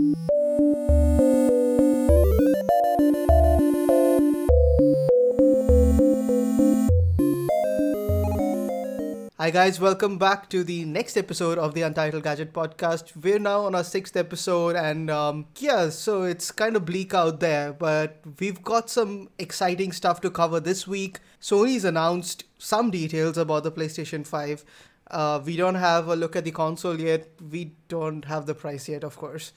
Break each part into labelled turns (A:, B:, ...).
A: Hi, guys, welcome back to the next episode of the Untitled Gadget podcast. We're now on our sixth episode, and um, yeah, so it's kind of bleak out there, but we've got some exciting stuff to cover this week. Sony's announced some details about the PlayStation 5. Uh, we don't have a look at the console yet, we don't have the price yet, of course,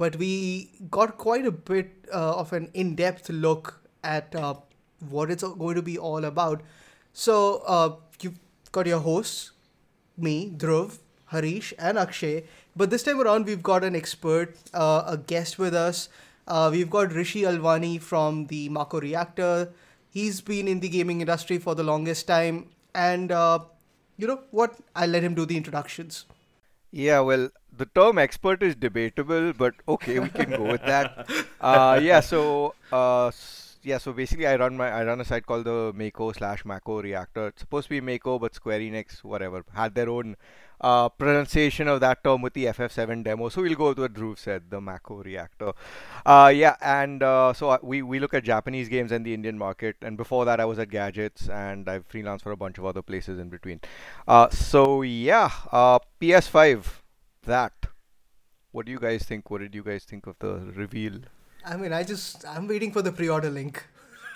A: but we got quite a bit uh, of an in depth look at uh, what it's going to be all about. So, uh, you've got your hosts, me, Dhruv, Harish, and Akshay. But this time around, we've got an expert, uh, a guest with us. Uh, we've got Rishi Alwani from the Mako Reactor. He's been in the gaming industry for the longest time. And uh, you know what? I'll let him do the introductions.
B: Yeah, well, the term expert is debatable, but okay, we can go with that. Uh, yeah, so uh, yeah, so basically, I run my I run a site called the Mako slash Mako Reactor. It's supposed to be Mako, but Square Enix, whatever, had their own uh, pronunciation of that term with the FF7 demo. So we'll go with what Dhruv said, the Mako Reactor. Uh, yeah, and uh, so we we look at Japanese games and the Indian market. And before that, I was at Gadgets, and I've freelanced for a bunch of other places in between. Uh, so yeah, uh, PS5, that. What do you guys think? What did you guys think of the reveal?
A: I mean, I just I'm waiting for the pre-order link.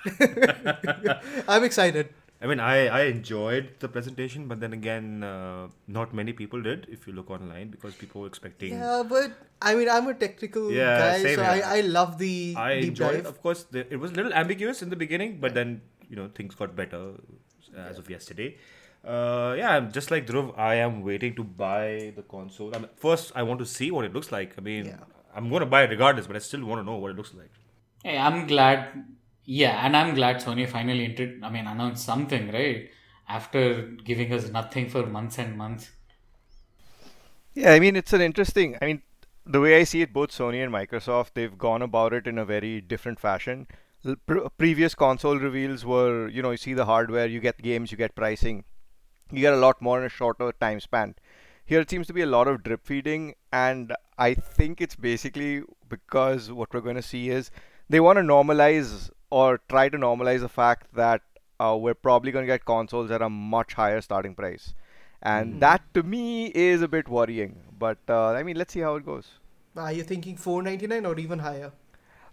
A: I'm excited.
C: I mean, I, I enjoyed the presentation, but then again, uh, not many people did. If you look online, because people were expecting.
A: Yeah, but I mean, I'm a technical
C: Yeah,
A: guy, so
C: here.
A: I, I love the
C: I
A: deep
C: enjoyed.
A: dive.
C: Of course, the, it was a little ambiguous in the beginning, but then you know things got better as of yesterday. Uh, yeah, I'm just like Dhruv. I am waiting to buy the console. I mean, first, I want to see what it looks like. I mean,
A: Yeah.
C: I'm going to buy it regardless, but I still want to know what it looks like.
D: Hey, I'm glad. Yeah, and I'm glad Sony finally entered. I mean, announced something, right? After giving us nothing for months and months.
B: Yeah, I mean, it's an interesting. I mean, the way I see it, both Sony and Microsoft, they've gone about it in a very different fashion. Pre- previous console reveals were, you know, you see the hardware, you get games, you get pricing, you get a lot more in a shorter time span. Here it seems to be a lot of drip feeding, and I think it's basically because what we're going to see is they want to normalize or try to normalize the fact that uh, we're probably going to get consoles at a much higher starting price. And that to me is a bit worrying. But uh, I mean, let's see how it goes.
A: Are you thinking 499 or even higher?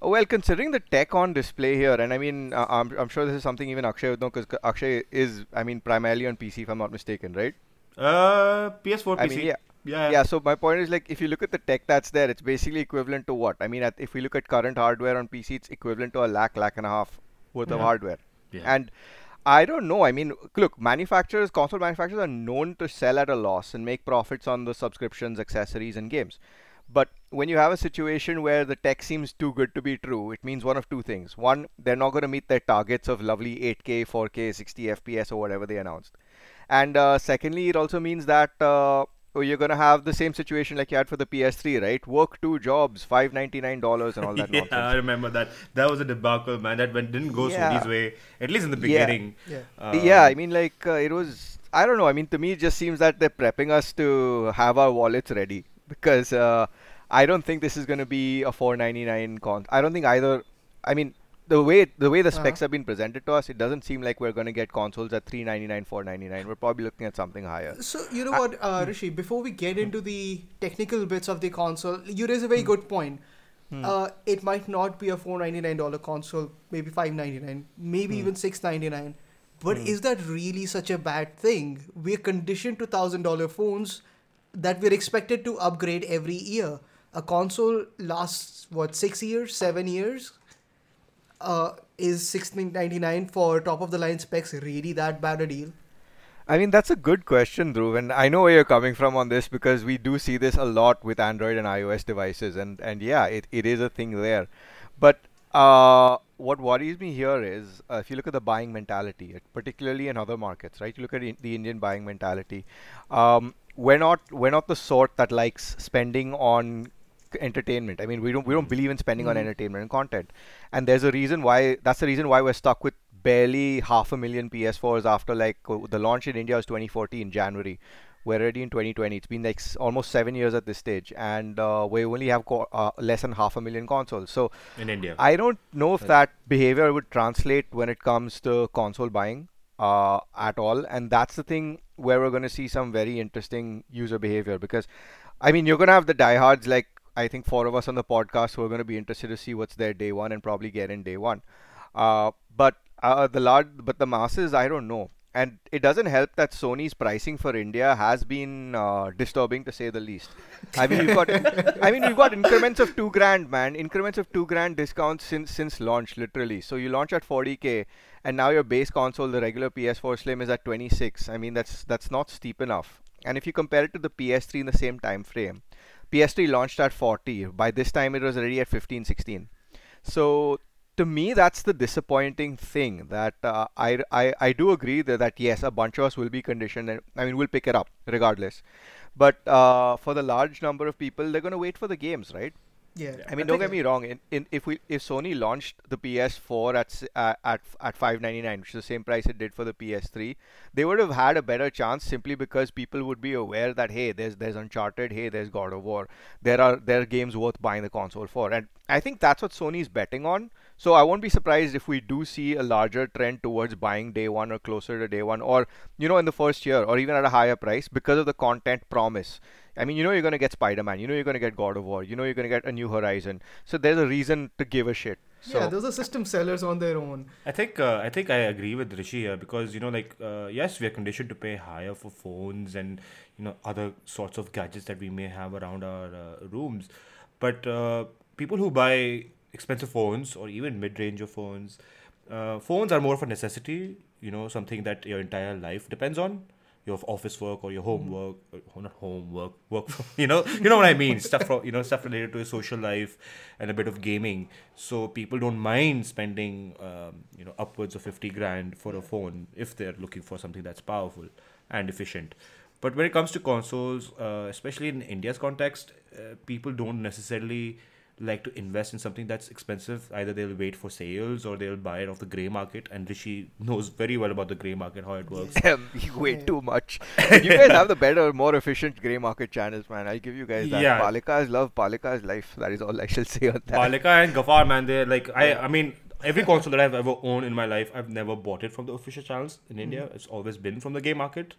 B: Well, considering the tech on display here, and I mean, uh, I'm, I'm sure this is something even Akshay would know because Akshay is, I mean, primarily on PC if I'm not mistaken, right?
C: Uh, PS4, PC.
B: I mean, yeah.
C: Yeah,
B: Yeah, so my point is like if you look at the tech that's there, it's basically equivalent to what? I mean, at, if we look at current hardware on PC, it's equivalent to a lakh, lakh and a half worth of hardware.
C: Yeah.
B: And I don't know. I mean, look, manufacturers, console manufacturers are known to sell at a loss and make profits on the subscriptions, accessories, and games. But when you have a situation where the tech seems too good to be true, it means one of two things. One, they're not going to meet their targets of lovely 8K, 4K, 60 FPS, or whatever they announced. And uh, secondly, it also means that uh, oh, you're going to have the same situation like you had for the PS3, right? Work two jobs, $599 and all that
C: yeah,
B: nonsense.
C: I remember that. That was a debacle, man. That went, didn't go
B: Yeah.
C: Sony's way, at least in the
B: Yeah.
C: beginning.
A: Yeah.
C: Uh,
B: yeah, I mean, like uh, it was. I don't know. I mean, to me, it just seems that they're prepping us to have our wallets ready because uh, I don't think this is going to be a 499 con. I don't think either. I mean, the way the way the specs
A: Uh-huh.
B: have been presented to us, it doesn't seem like we're going to get consoles at 399, 499. We're probably looking at something higher.
A: So you know what, uh, Rishi? Before we get into the technical bits of the console, you raise a very good point. Uh, it might not be a four ninety nine dollar console, maybe five ninety nine, maybe even six ninety nine. But is that really such a bad thing? We're conditioned to thousand dollar phones that we're expected to upgrade every year. A console lasts what six years, seven years. Uh, is sixteen ninety nine for top of the line specs really that bad a deal?
B: I mean, that's a good question, Dhruv, and I know where you're coming from on this because we do see this a lot with Android and iOS devices, and, and yeah, it, it is a thing there. But uh, what worries me here is uh, if you look at the buying mentality, particularly in other markets, right? You look at the Indian buying mentality. Um, we're not we're not the sort that likes spending on entertainment. I mean, we don't we don't believe in spending on entertainment and content, and there's a reason why. That's the reason why we're stuck with barely half a million PS4s after like uh, the launch in India was 2014 January, We're already in 2020. It's been like almost seven years at this stage, and uh, we only have co- uh, less than half a million consoles. So
C: in India.
B: I don't know if that behavior would translate when it comes to console buying uh, at all, and that's the thing where we're going to see some very interesting user behavior because, I mean, you're going to have the diehards like I think four of us on the podcast who are going to be interested to see what's there day one and probably get in day one. Uh, but uh, the large, but the masses, I don't know. And it doesn't help that Sony's pricing for India has been uh, disturbing to say the least. I mean, we've got, I mean, we've got increments of two grand, man. Increments of two grand discounts since since launch, literally. So you launch at 40k, and now your base console, the regular PS4 Slim, is at 26. I mean, that's that's not steep enough. And if you compare it to the PS3 in the same time frame, PS3 launched at 40. By this time, it was already at 15, 16. So to me, that's the disappointing thing. That uh, I, I I do agree that, that yes, a bunch of us will be conditioned, and I mean we'll pick it up regardless. But uh, for the large number of people, they're going to wait for the games, right?
A: Yeah.
B: I mean, don't get me wrong. In, in if we if Sony launched the PS4 at uh, at at 599, which is the same price it did for the PS3, they would have had a better chance simply because people would be aware that hey, there's there's Uncharted, hey, there's God of War, there are there are games worth buying the console for, and I think that's what Sony's betting on. So I won't be surprised if we do see a larger trend towards buying day one or closer to day one, or you know, in the first year, or even at a higher price because of the content promise. I mean, you know, you're going to get Spider Man, you know, you're going to get God of War, you know, you're going to get a new Horizon. So there's a reason to give a shit. So
A: yeah, those are system sellers on their own.
C: I think uh, I think I agree with Rishi here because you know like uh, yes we are conditioned to pay higher for phones and you know other sorts of gadgets that we may have around our uh, rooms, but uh, people who buy expensive phones or even mid-range of phones, uh, phones are more of a necessity. You know something that your entire life depends on. Your office work or your homework, or not homework, work. From, you know, you know what I mean. Stuff from you know stuff related to your social life and a bit of gaming. So people don't mind spending um, you know upwards of fifty grand for a phone if they're looking for something that's powerful and efficient. But when it comes to consoles, uh, especially in India's context, uh, people don't necessarily like to invest in something that's expensive. Either they'll wait for sales or they'll buy it off the grey market. And Rishi knows very well about the grey market, how it works.
B: you wait too much. you guys have the better, more efficient grey market channels, man. I'll give you guys that.
C: Yeah.
B: Palika's love, Palika's life. That is all I shall say on that.
C: Palika and Gaffar, man, they're like I. I mean, every console that I've ever owned in my life, I've never bought it from the official channels in mm-hmm. India. It's always been from the game market,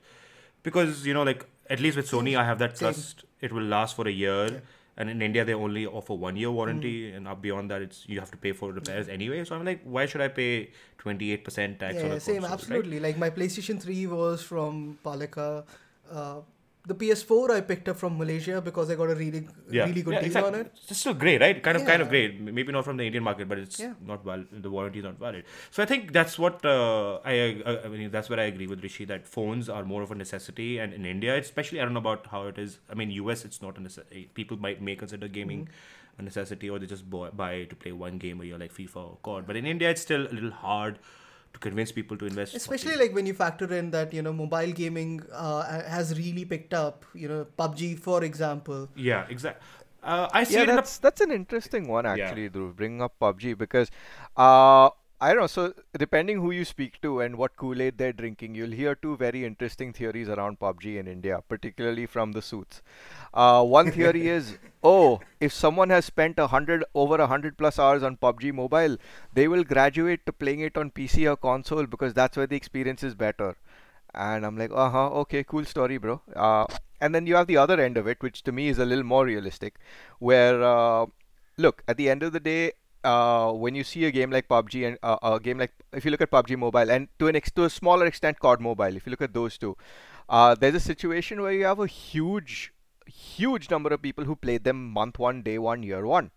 C: because you know, like at least with Sony, I have that trust. It will last for a year. And in India, they only offer one year warranty, and up beyond that, it's you have to pay for repairs anyway. So I'm like, why should I pay twenty eight percent tax on a
A: same,
C: console, right?
A: absolutely. Like my PlayStation 3 was from Palika. Uh, the PS4 I picked up from Malaysia because I got a really, really good
C: yeah,
A: deal
C: exactly.
A: on it.
C: It's still great, right? Kind of, kind of
A: Yeah.
C: great. Maybe not from the Indian market, but it's
A: Yeah.
C: not valid. The warranty is not valid. So I think that's what uh, I, uh, I mean. That's where I agree with Rishi that phones are more of a necessity, and in India, especially, I don't know about how it is. I mean, US, it's not a necessity. People might may consider gaming
A: Mm-hmm.
C: a necessity, or they just buy, buy to play one game a year, like FIFA or COD. But in India, it's still a little hard to convince people to invest.
A: Especially like when you factor in that you know mobile gaming uh, has really picked up. You know PUBG for example.
C: yeah, exactly. Uh, I see
B: yeah,
C: it in a
B: that's that's an interesting one
C: Yeah.
B: actually, Dhruv. Bringing up PUBG because, uh, I don't know. So depending who you speak to and what Kool-Aid they're drinking, you'll hear two very interesting theories around PUBG in India, particularly from the suits. Uh, one theory is, oh, if someone has spent a hundred over a hundred plus hours on PUBG Mobile, they will graduate to playing it on PC or console because that's where the experience is better. And I'm like, uh huh, okay, cool story, bro. Uh, and then you have the other end of it, which to me is a little more realistic, where, uh, look, at the end of the day, uh, when you see a game like PUBG and uh, a game like, if you look at PUBG Mobile and to an ex- to a smaller extent COD Mobile, if you look at those two, uh, there's a situation where you have a huge, huge number of people who played them month one, day one, year one.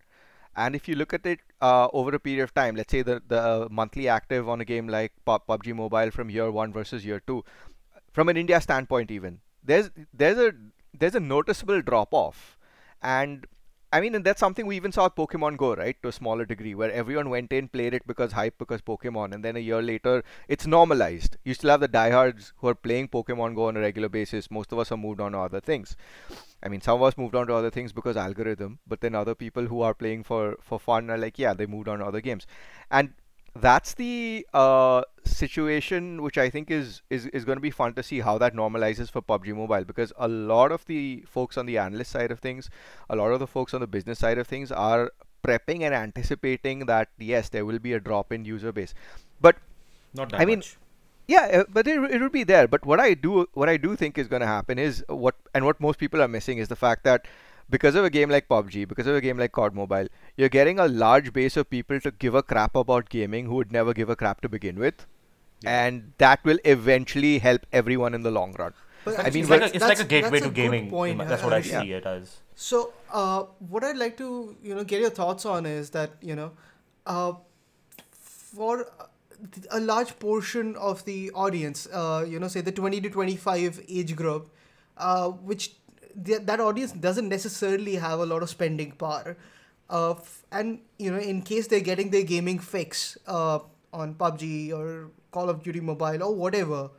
B: And if you look at it uh, over a period of time, let's say the, the monthly active on a game like Pub- PUBG Mobile from year one versus year two, from an India standpoint, even there's there's a there's a noticeable drop off, and I mean, and that's something we even saw with Pokemon Go, right, to a smaller degree, where everyone went in, played it because hype, because Pokemon, and then a year later, it's normalized. You still have the diehards who are playing Pokemon Go on a regular basis. Most of us have moved on to other things. I mean, some of us moved on to other things because algorithm, but then other people who are playing for for fun are like, yeah, they moved on to other games. And that's the uh, situation which I think is is, is going to be fun to see how that normalizes for PUBG Mobile because a lot of the folks on the analyst side of things, a lot of the folks on the business side of things are prepping and anticipating that yes, there will be a drop in user base, but
C: Not that
B: I mean,
C: much.
B: yeah, uh, but it, it will be there. But what I do, what I do think is going to happen is what, and what most people are missing is the fact that because of a game like PUBG, because of a game like COD Mobile, you're getting a large base of people to give a crap about gaming who would never give a crap to begin with, and that will eventually help everyone in the long run.
A: But
B: I mean,
C: it's like a, it's like a gateway
A: that's
C: to gaming.
A: point,
C: That's what I
A: Harish.
C: see it as.
A: So, uh, what I'd like to you know get your thoughts on is that you know, uh, for a large portion of the audience, uh, you know, say the twenty to twenty-five age group, uh, which th- that audience doesn't necessarily have a lot of spending power, uh, f- and you know, in case they're getting their gaming fix uh, on PUBG or Call of Duty Mobile or whatever,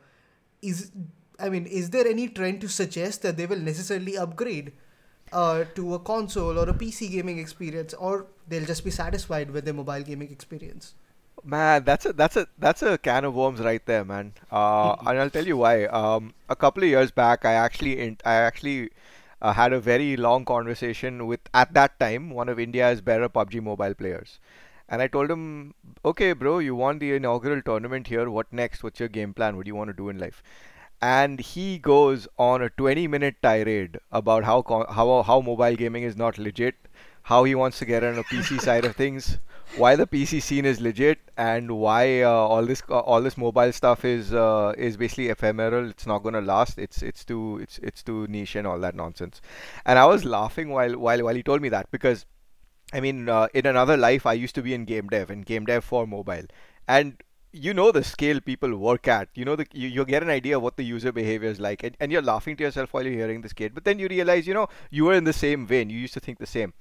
A: is I mean, is there any trend to suggest that they will necessarily upgrade uh, to a console or a PC gaming experience, or they'll just be satisfied with their mobile gaming experience?
B: Man, that's a that's a that's a can of worms right there, man. Uh, and I'll tell you why. Um, a couple of years back, I actually in, I actually uh, had a very long conversation with at that time one of India's better PUBG mobile players, and I told him, "Okay, bro, you won the inaugural tournament here. What next? What's your game plan? What do you want to do in life?" And he goes on a 20-minute tirade about how how how mobile gaming is not legit, how he wants to get on a PC side of things why the PC scene is legit and why uh, all this uh, all this mobile stuff is uh, is basically ephemeral. It's not gonna last. It's it's too it's it's too niche and all that nonsense. And I was laughing while while while he told me that because I mean uh, in another life I used to be in game dev and game dev for mobile and you know the scale people work at you know the you, you get an idea of what the user behavior is like and, and you're laughing to yourself while you're hearing this kid but then you realize you know you were in the same vein you used to think the same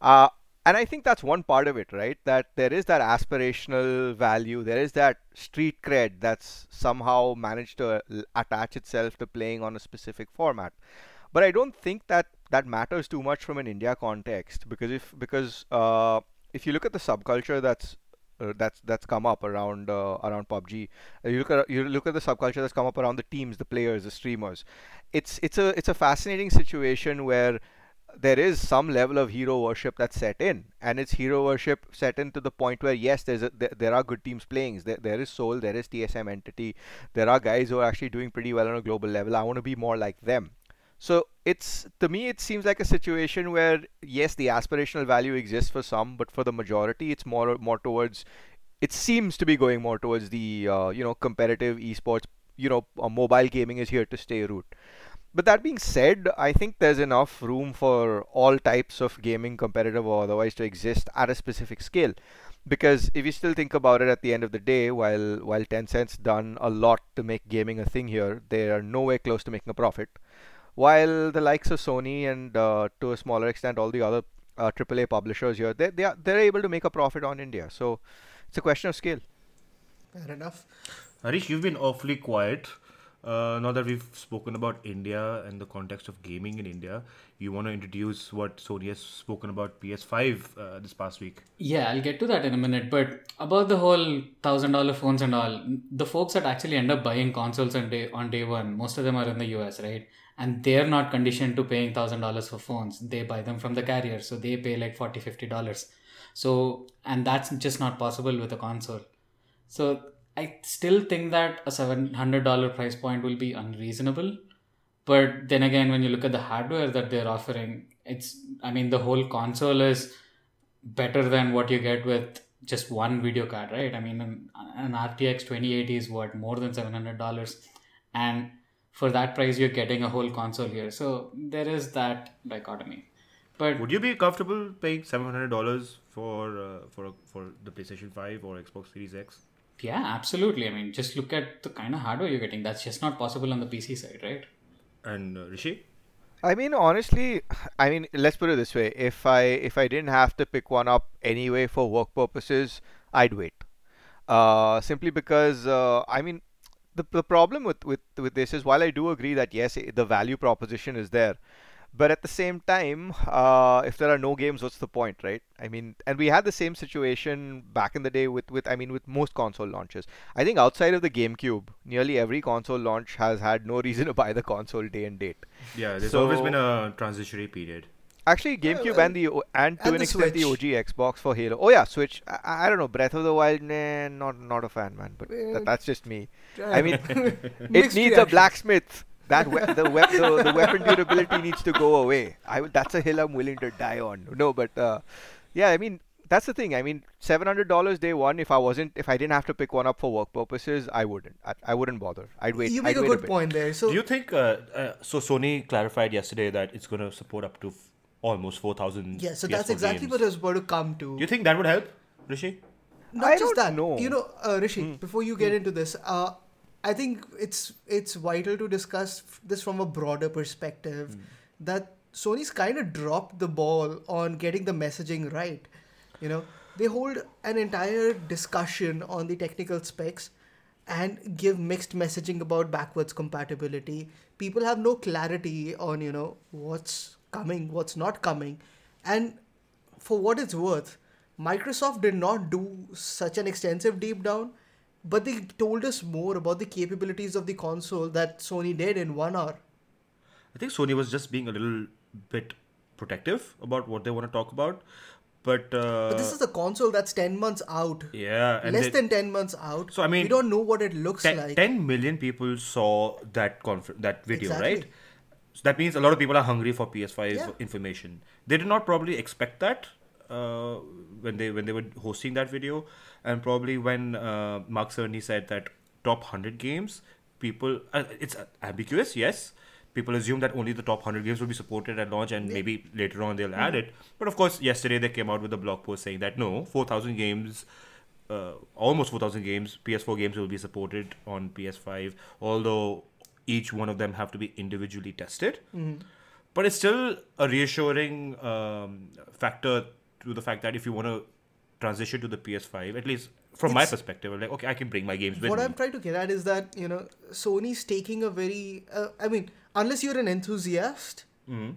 B: uh, and I think that's one part of it, right? That there is that aspirational value, there is that street cred that's somehow managed to attach itself to playing on a specific format. But I don't think that that matters too much from an India context because if because uh, if you look at the subculture that's uh, that's that's come up around uh, around PUBG. Uh, you look at you look at the subculture that's come up around the teams, the players, the streamers. It's it's a it's a fascinating situation where there is some level of hero worship that's set in and it's hero worship set in to the point where yes there's a, there, there are good teams playing. There, there is soul there is tsm entity. There are guys who are actually doing pretty well on a global level. I want to be more like them. So it's to me it seems like a situation where yes the aspirational value exists for some but for the majority it's more more towards it seems to be going more towards the uh, you know competitive esports. You know uh, mobile gaming is here to stay route but that being said, I think there's enough room for all types of gaming, competitive or otherwise, to exist at a specific scale. Because if you still think about it, at the end of the day, while while Tencent's done a lot to make gaming a thing here, they are nowhere close to making a profit. While the likes of Sony and uh, to a smaller extent all the other uh, AAA publishers here, they they are they're able to make a profit on India. So it's a question of scale.
A: Fair enough.
C: Harish, you've been awfully quiet. Uh, now that we've spoken about India and the context of gaming in India, you want to introduce what Sony has spoken about PS5 uh, this past week.
D: Yeah, I'll get to that in a minute. But about the whole thousand dollar phones and all, the folks that actually end up buying consoles on day on day one, most of them are in the US, right? And they're not conditioned to paying thousand dollars for phones. They buy them from the carrier, so they pay like 40 50 dollars. So and that's just not possible with a console. So I still think that a seven hundred dollar price point will be unreasonable. But then again, when you look at the hardware that they're offering, it's I mean the whole console is better than what you get with just one video card, right? I mean, an, an RTX 2080 is what more than seven hundred dollars, and for that price, you're getting a whole console here. So there is that dichotomy. But
C: Would you be comfortable paying seven hundred dollars for uh, for for the PlayStation Five or Xbox Series X?
D: Yeah, absolutely. I mean, just look at the kind of hardware you're getting. That's just not possible on the PC side, right?
C: And uh, Rishi,
B: I mean, honestly, I mean, let's put it this way: if I if I didn't have to pick one up anyway for work purposes, I'd wait. Uh, simply because uh, I mean, the the problem with with with this is while I do agree that yes, the value proposition is there, But at the same time, uh, if there are no games, what's the point, right? I mean, and we had the same situation back in the day with, with I mean, with most console launches. I think outside of the GameCube, nearly every console launch has had no reason to buy the console day and date.
C: Yeah, there's
B: So-
C: always been a transitionary period.
B: Actually, GameCube
A: well,
B: and the and to
A: and
B: an
A: the
B: extent the OG Xbox for Halo. Oh yeah, Switch. I, I don't know. Breath of the Wild, nah, not not a fan, man. But
A: Well,
B: that, that's just me. I mean, it
A: mixed
B: needs a blacksmith. That we- the, wep- the the weapon durability needs to go away. I that's a hill I'm willing to die on. No, but uh, yeah, I mean that's the thing. I mean, seven hundred dollars day one. If I wasn't, if I didn't have to pick one up for work purposes, I wouldn't. I, I wouldn't bother. I'd wait.
A: you make
B: I'd
A: a good
B: bit.
A: point there. So
C: Do you think? Uh, uh, so Sony clarified yesterday that it's going to support up to f- almost four thousand.
A: yeah, so that's exactly what I was about to come to.
C: Do you think that would help, Rishi?
A: Not
B: I
A: just
B: don't
A: that.
B: know.
A: You know, uh, Rishi, before you get into this, uh, I think it's it's vital to discuss this from a broader perspective. Hmm. That Sony's kind of dropped the ball on getting the messaging right. You know, they hold an entire discussion on the technical specs and give mixed messaging about backwards compatibility. People have no clarity on you know what's coming, what's not coming, and for what it's worth, Microsoft did not do such an extensive deep down, but they told us more about the capabilities of the console that Sony did in one hour.
C: I think Sony was just being a little bit protective about what they want to talk about, but, uh,
A: But this is a console that's 10 months out.
C: yeah, and
A: Less
C: they-
A: than 10 months out.
C: So, I mean,
A: we don't know what it looks
C: 10,
A: like.
C: 10 million people saw that confer- that video,
A: Exactly.
C: right? So that means a lot of people are hungry for PS5
A: Yeah.
C: information. They did not probably expect that uh, when they when they were hosting that video, and probably when uh, Mark Cerny said that top hundred games, people uh, it's ambiguous, yes. People assume that only the top 100 games will be supported at launch and maybe later on they'll add it. But of course, yesterday they came out with a blog post saying that no, 4,000 games uh, almost 4000 games ps4 games will be supported on ps5 although each one of them have to be individually tested but it's still a reassuring um, factor to the fact that if you want to transition to the ps5 at least from my
A: It's-
C: perspective like okay i can bring my games with
A: what
C: me
A: I'm trying to get at is that, you know, Sony's taking a very. Uh, I mean, unless you're an enthusiast,
C: Mhm.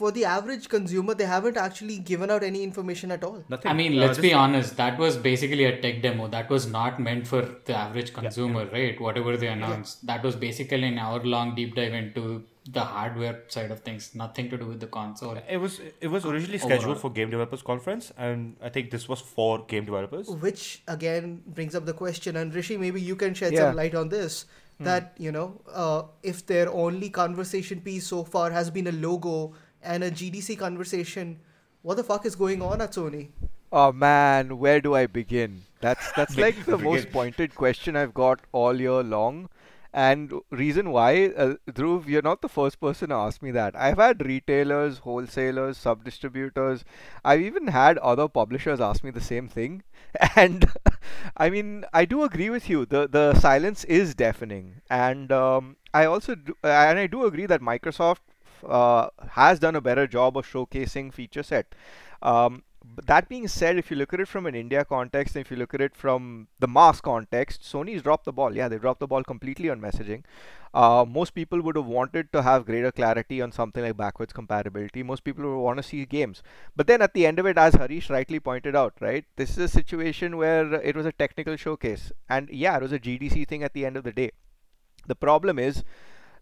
A: for the average consumer, they haven't actually given out any information at all.
C: nothing
D: I mean,
C: Uh,
D: let's
C: just-
D: be honest. That was basically a tech demo. That was not meant for the average consumer, right? Whatever they announced, that was basically an hour-long deep dive into the hardware side of things. Nothing to do with the console.
C: it was it was originally scheduled
D: Overall.
C: for game developers conference and i think this was for game developers
A: which again brings up the question and rishi maybe you can shed
B: Yeah.
A: some light on this that you know uh, if their only conversation piece so far has been a logo and a gdc conversation what the fuck is going on at sony
B: Oh man, where do I begin? That's that's like the
C: Begin.
B: most pointed question I've got all year long. And reason why, uh, Dhruv, you're not the first person to ask me that. I've had retailers, wholesalers, sub distributors. I've even had other publishers ask me the same thing. And I mean, I do agree with you. The the silence is deafening. And um, I also do, and I do agree that Microsoft uh, has done a better job of showcasing feature set. Um, that being said, if you look at it from an India context, if you look at it from the mass context, Sony's dropped the ball. Yeah, they dropped the ball completely on messaging. Uh, most people would have wanted to have greater clarity on something like backwards compatibility. Most people would want to see games. But then at the end of it, as Harish rightly pointed out, right, this is a situation where it was a technical showcase. And yeah, it was a GDC thing at the end of the day. The problem is,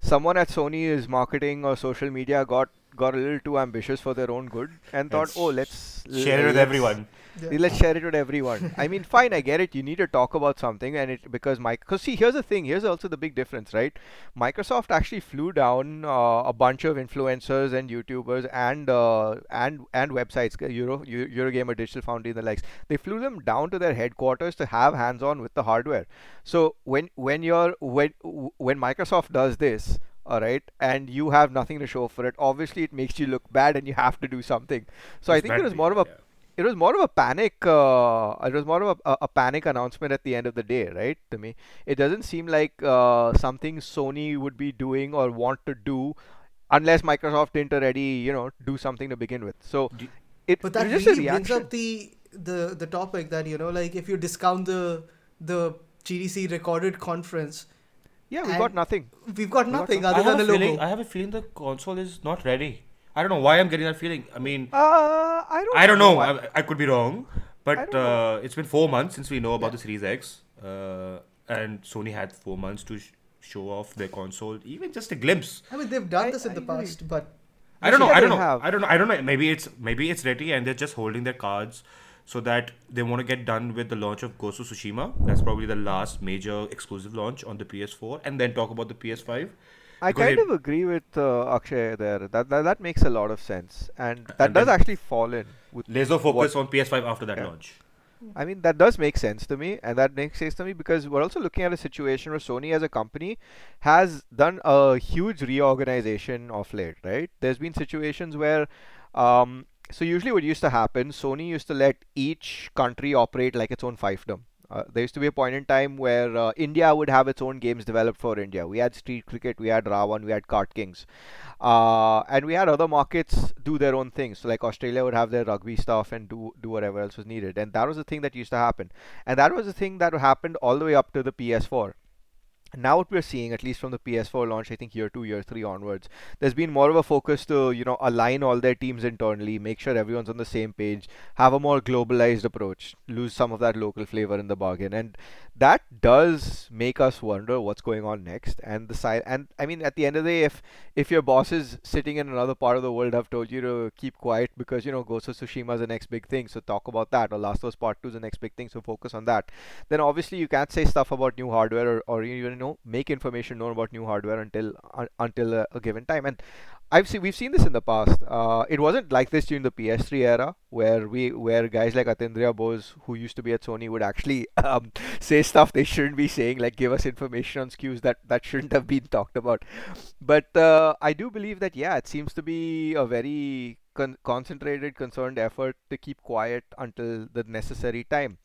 B: someone at Sony is marketing or social media got got a little too ambitious for their own good and thought,
C: Let's
B: oh, let's
C: share it with everyone
A: Yeah.
B: Let's share it with everyone. I mean, fine, I get it. You need to talk about something, and it because Mike. Because see, here's the thing. Here's also the big difference, right? Microsoft actually flew down uh, a bunch of influencers and YouTubers and uh, and and websites, uh, Euro Eu- Eurogamer, Digital Foundry, and the likes. They flew them down to their headquarters to have hands-on with the hardware. So when when you're when when Microsoft does this, all right, and you have nothing to show for it, obviously it makes you look bad, and you have to do something. So I think it was more of a
C: yeah.
B: it was more of a panic uh, it was more of a, a, a panic announcement at the end of the day right to me it doesn't seem like uh, something sony would be doing or want to do unless microsoft didn't already you know do something to begin with so
C: Do-
B: it,
A: but that
B: was just
A: really brings up the the the topic that you know like if you discount the the gdc recorded conference
B: yeah we got
A: and-
B: nothing
A: we've got
B: We got
A: nothing
B: nothing.
A: other than a
C: a feeling.
A: logo
C: I have a feeling the console is not ready. I don't know why I'm getting that feeling. I mean,
B: Uh, I don't.
C: I don't know.
B: I-
C: I, I could be wrong, but uh, it's been four months since we know about the Series X, uh, and Sony had four months to sh- show off their console, even just a glimpse.
A: I mean, they've done
B: I-
A: this in
B: I
A: the
B: agree.
A: past, but
C: I don't know. I don't know.
B: have.
C: I don't know. I don't know. Maybe it's maybe it's ready, and they're just holding their cards so that they want to get done with the launch of Ghost of Tsushima. That's probably the last major exclusive launch on the PS4, and then talk about the PS5.
B: I kind
C: it-
B: of agree with uh, Akshay there. That, that that makes a lot of sense, and that
C: And
B: does actually fall in with.
C: Laser focus on PS5 after that
B: Yeah.
C: launch.
B: I mean, that does make sense to me, and that makes sense to me because we're also looking at a situation where Sony, as a company, has done a huge reorganization of late. Right? There's been situations where, um, so usually what used to happen, Sony used to let each country operate like its own fiefdom. Uh, there used to be a point in time where uh, India would have its own games developed for India. We had Street Cricket, we had Ravan, we had Kart Kings, uh, and we had other markets do their own things. So like Australia would have their rugby stuff and do do whatever else was needed, and that was the thing that used to happen, and that was the thing that happened all the way up to the PS4. Now what we're seeing, at least from the PS4 launch, I think year two, year three onwards, there's been more of a focus to you know align all their teams internally, make sure everyone's on the same page, have a more globalized approach, lose some of that local flavor in the bargain, and that does make us wonder what's going on next. And the side, and I mean, at the end of the day, if if your bosses sitting in another part of the world have told you to keep quiet because you know Ghost of Tsushima is the next big thing, so talk about that, or Last of Us Part Two is the next big thing, so focus on that. Then obviously you can't say stuff about new hardware or, or you know make information known about new hardware until un, until a, a given time. And I've seen we've seen this in the past. Uh, it wasn't like this during the PS3 era, where we where guys like Atindriya Bose, who used to be at Sony, would actually um, say stuff they shouldn't be saying, like give us information on SKUs that that shouldn't have been talked about. But uh, I do believe that yeah, it seems to be a very con- concentrated, concerned effort to keep quiet until the necessary time.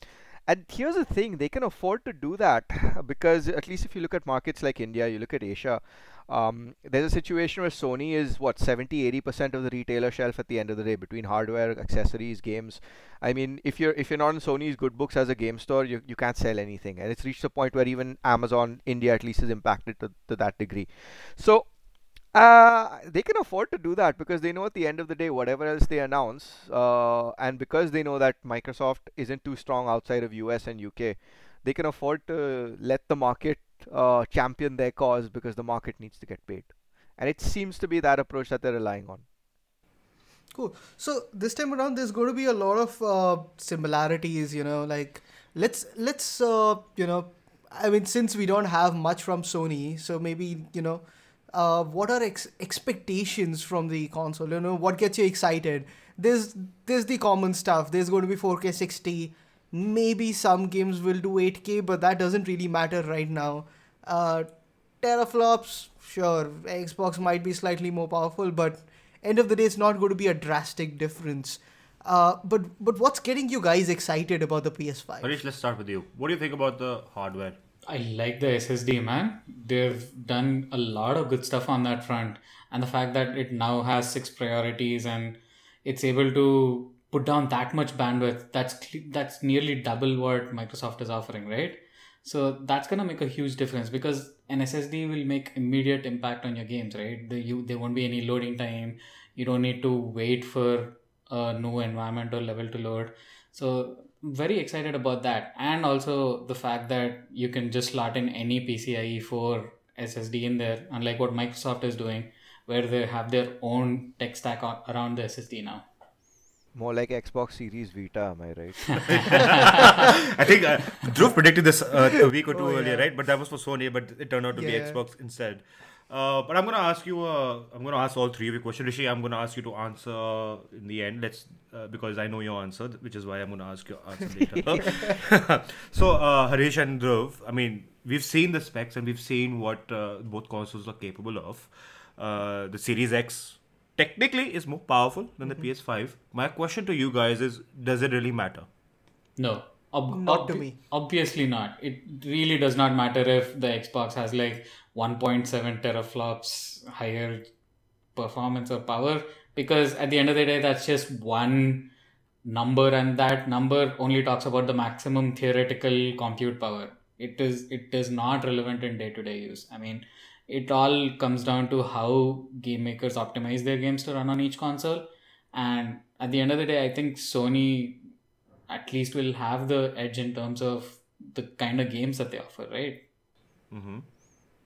B: And here's the thing, they can afford to do that because at least if you look at markets like India, you look at Asia, um, there's a situation where Sony is what 70 80% of the retailer shelf at the end of the day between hardware, accessories, games. I mean, if you're if you're not in Sony's good books as a game store, you, you can't sell anything. And it's reached a point where even Amazon India at least is impacted to, to that degree. So uh, they can afford to do that because they know at the end of the day, whatever else they announce, uh, and because they know that Microsoft isn't too strong outside of US and UK, they can afford to let the market uh, champion their cause because the market needs to get paid. And it seems to be that approach that they're relying on.
A: Cool. So this time around, there's going to be a lot of uh, similarities. You know, like let's let's uh, you know, I mean, since we don't have much from Sony, so maybe you know, uh, what are ex- expectations from the console? You know, what gets you excited? There's there's the common stuff. There's going to be 4K 60. Maybe some games will do 8K, but that doesn't really matter right now. Uh, teraflops, sure. Xbox might be slightly more powerful, but end of the day, it's not going to be a drastic difference. Uh, but but what's getting you guys excited about the PS5?
C: Harish, let's start with you. What do you think about the hardware?
D: I like the SSD, man. They've done a lot of good stuff on that front. And the fact that it now has six priorities and it's able to put down that much bandwidth, that's that's nearly double what Microsoft is offering, right? So that's gonna make a huge difference because an SSD will make immediate impact on your games, right? The, you, there won't be any loading time. You don't need to wait for a new environment or level to load. So very excited about that and also the fact that you can just slot in any PCIe 4 SSD in there unlike what Microsoft is doing where they have their own tech stack on, around the SSD now
B: More like Xbox Series Vita, am I right?
C: I think uh, Dhruv predicted this uh, a week or two
A: Oh,
C: earlier,
A: yeah.
C: right? But that was for Sony, but it turned out to
A: Yeah.
C: be Xbox instead. Uh, but I'm gonna ask you. Uh, I'm gonna ask all three of you questions. Rishi, I'm gonna ask you to answer in the end. Let's uh, because I know your answer, which is why I'm gonna ask you answer later. so uh, Harish and Dhruv, I mean, we've seen the specs and we've seen what uh, both consoles are capable of. Uh, the Series X technically is more powerful than the PS5. My question to you guys is: Does it really matter?
D: no ob-
A: Not to me.
D: obviously not it really does not matter if the Xbox has like 1.7 teraflops higher performance or power because at the end of the day that's just one number and that number only talks about the maximum theoretical compute power it is it is not relevant in day to day use i mean it all comes down to how game makers optimize their games to run on each console. And at the end of the day, I think Sony at least will have the edge in terms of the kind of games that they offer, right?
C: Mm-hmm.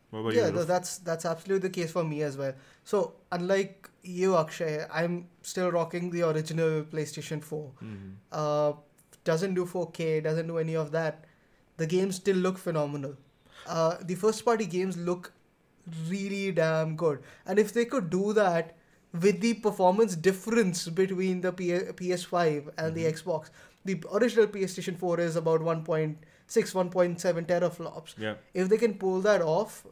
C: What about
A: yeah,
C: you?
A: no, that's that's absolutely the case for me as well. So unlike you, Akshay, I'm still rocking the original PlayStation 4.
C: Mhm.
A: Uh, doesn't do 4K, doesn't do any of that. The games still look phenomenal. Uh, the first party games look really damn good, and if they could do that with the performance difference between the P- PS5 and the Xbox, the original PlayStation 4 is about 1.6, 1.7 teraflops
C: Yeah.
A: if they can pull that off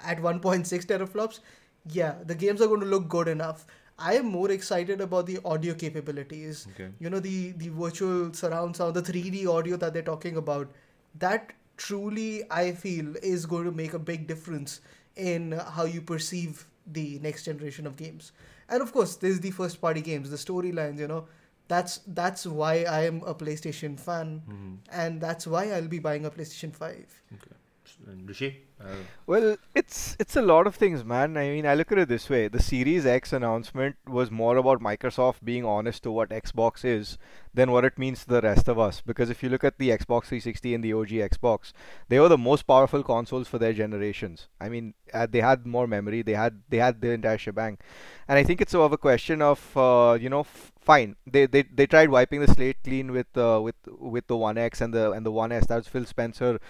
A: at 1.6 teraflops, yeah, the games are going to look good enough. I am more excited about the audio capabilities.
C: Okay.
A: You know, the, the virtual surround sound, the 3D audio that they're talking about. That truly, I feel, is going to make a big difference in how you perceive the next generation of games. And of course, there's the first party games, the storylines, you know. That's that's why I am a PlayStation fan,
C: Mm-hmm.
A: and that's why I'll be buying a PlayStation 5.
C: And Rishi? Uh,
B: Well, it's it's a lot of things, man. I mean, I look at it this way: the Series X announcement was more about Microsoft being honest to what Xbox is than what it means to the rest of us. Because if you look at the Xbox 360 and the OG Xbox, they were the most powerful consoles for their generations. I mean, uh, they had more memory, they had they had the entire shebang, and I think it's sort of a question of uh, you know, f- fine. They, they they tried wiping the slate clean with uh, with with the One X and the and the One S. That was Phil Spencer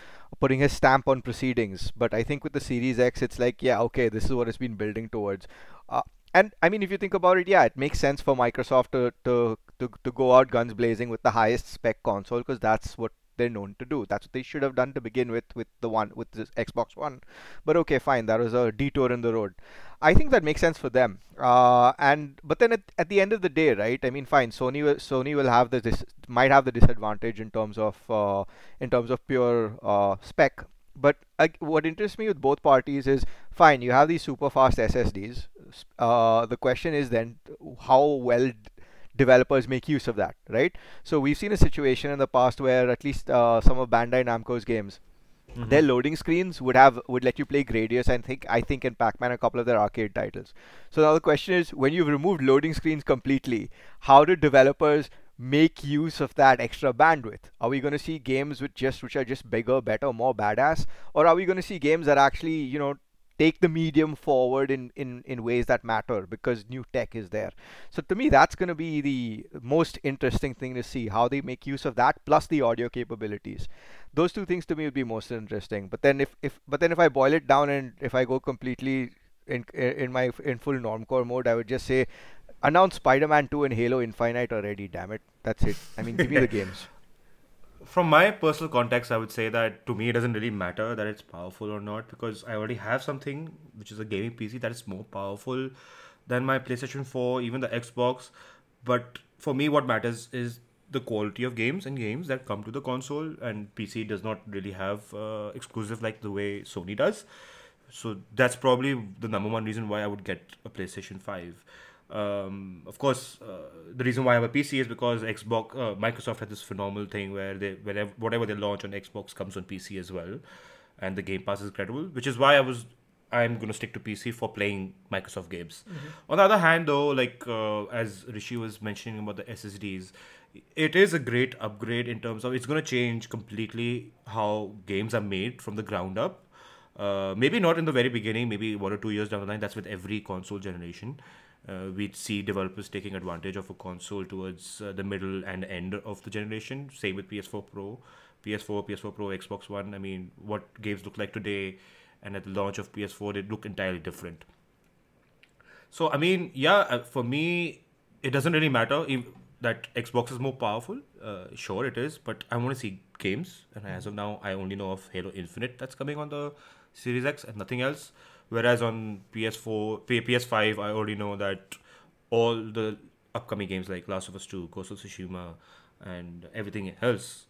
B: putting his stamp on proceedings. But I think with the Series X, it's like, yeah, okay, this is what it's been building towards. Uh, and I mean, if you think about it, yeah, it makes sense for Microsoft to to to, to go out guns blazing with the highest spec console because that's what they're known to do. That's what they should have done to begin with with the one with the Xbox One. But okay, fine, that was a detour in the road. I think that makes sense for them. Uh, and but then at, at the end of the day, right? I mean, fine. Sony will Sony will have the dis- might have the disadvantage in terms of uh, in terms of pure uh, spec. But what interests me with both parties is fine. You have these super fast SSDs. Uh, the question is then how well developers make use of that, right? So we've seen a situation in the past where at least uh, some of Bandai Namco's games their loading screens would have would let you play Gradius and think I think in Pac-Man a couple of their arcade titles. So now the question is when you've removed loading screens completely, how do developers make use of that extra bandwidth? Are we going to see games with just which are just bigger, better, more badass, or are we going to see games that actually you know take the medium forward in, in, in ways that matter because new tech is there. So to me, that's going to be the most interesting thing to see how they make use of that plus the audio capabilities. Those two things to me would be most interesting. But then if, if but then if I boil it down and if I go completely in in my in full normcore mode, I would just say announce Spider-Man 2 and Halo Infinite already. Damn it, that's it. I mean, give me the games.
C: From my personal context, I would say that to me it doesn't really matter that it's powerful or not because I already have something which is a gaming PC that is more powerful than my PlayStation 4, even the Xbox. But for me, what matters is the quality of games and games that come to the console, and PC does not really have uh, exclusive like the way Sony does. So that's probably the number one reason why I would get a PlayStation 5. Um, of course, uh, the reason why I have a PC is because Xbox, uh, Microsoft had this phenomenal thing where they, whenever whatever they launch on Xbox comes on PC as well, and the Game Pass is incredible. Which is why I was, I'm gonna stick to PC for playing Microsoft games. On the other hand, though, like uh, as Rishi was mentioning about the SSDs, it is a great upgrade in terms of it's gonna change completely how games are made from the ground up. Uh, maybe not in the very beginning, maybe one or two years down the line. That's with every console generation. Uh, we'd see developers taking advantage of a console towards uh, the middle and end of the generation. Same with PS4 Pro, PS4, PS4 Pro, Xbox One. I mean, what games look like today, and at the launch of PS4, they look entirely different. So I mean, yeah, uh, for me, it doesn't really matter if that Xbox is more powerful. Uh, sure, it is, but I want to see games, and as of now, I only know of Halo Infinite that's coming on the Series X and nothing else. Whereas on PS4, PS5, I already know that all the upcoming games like Last of Us 2, Ghost of Tsushima, and everything else,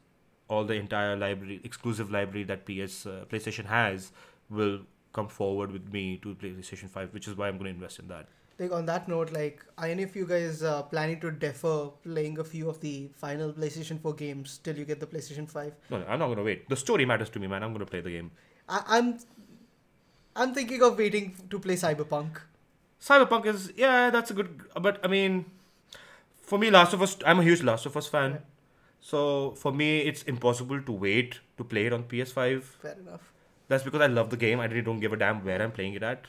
C: all the entire library, exclusive library that PS uh, PlayStation has, will come forward with me to PlayStation 5, which is why I'm going to invest in that.
A: Like on that note, like are any of you guys uh, planning to defer playing a few of the final PlayStation 4 games till you get the PlayStation 5?
C: No, no, I'm not going to wait. The story matters to me, man. I'm going to play the game.
A: I, I'm I'm thinking of waiting to play Cyberpunk.
C: Cyberpunk is yeah, that's a good. But I mean, for me, Last of Us. I'm a huge Last of Us fan.
A: Yeah.
C: So for me, it's impossible to wait to play it on PS5.
A: Fair enough.
C: That's because I love the game. I really don't give a damn where I'm playing it at.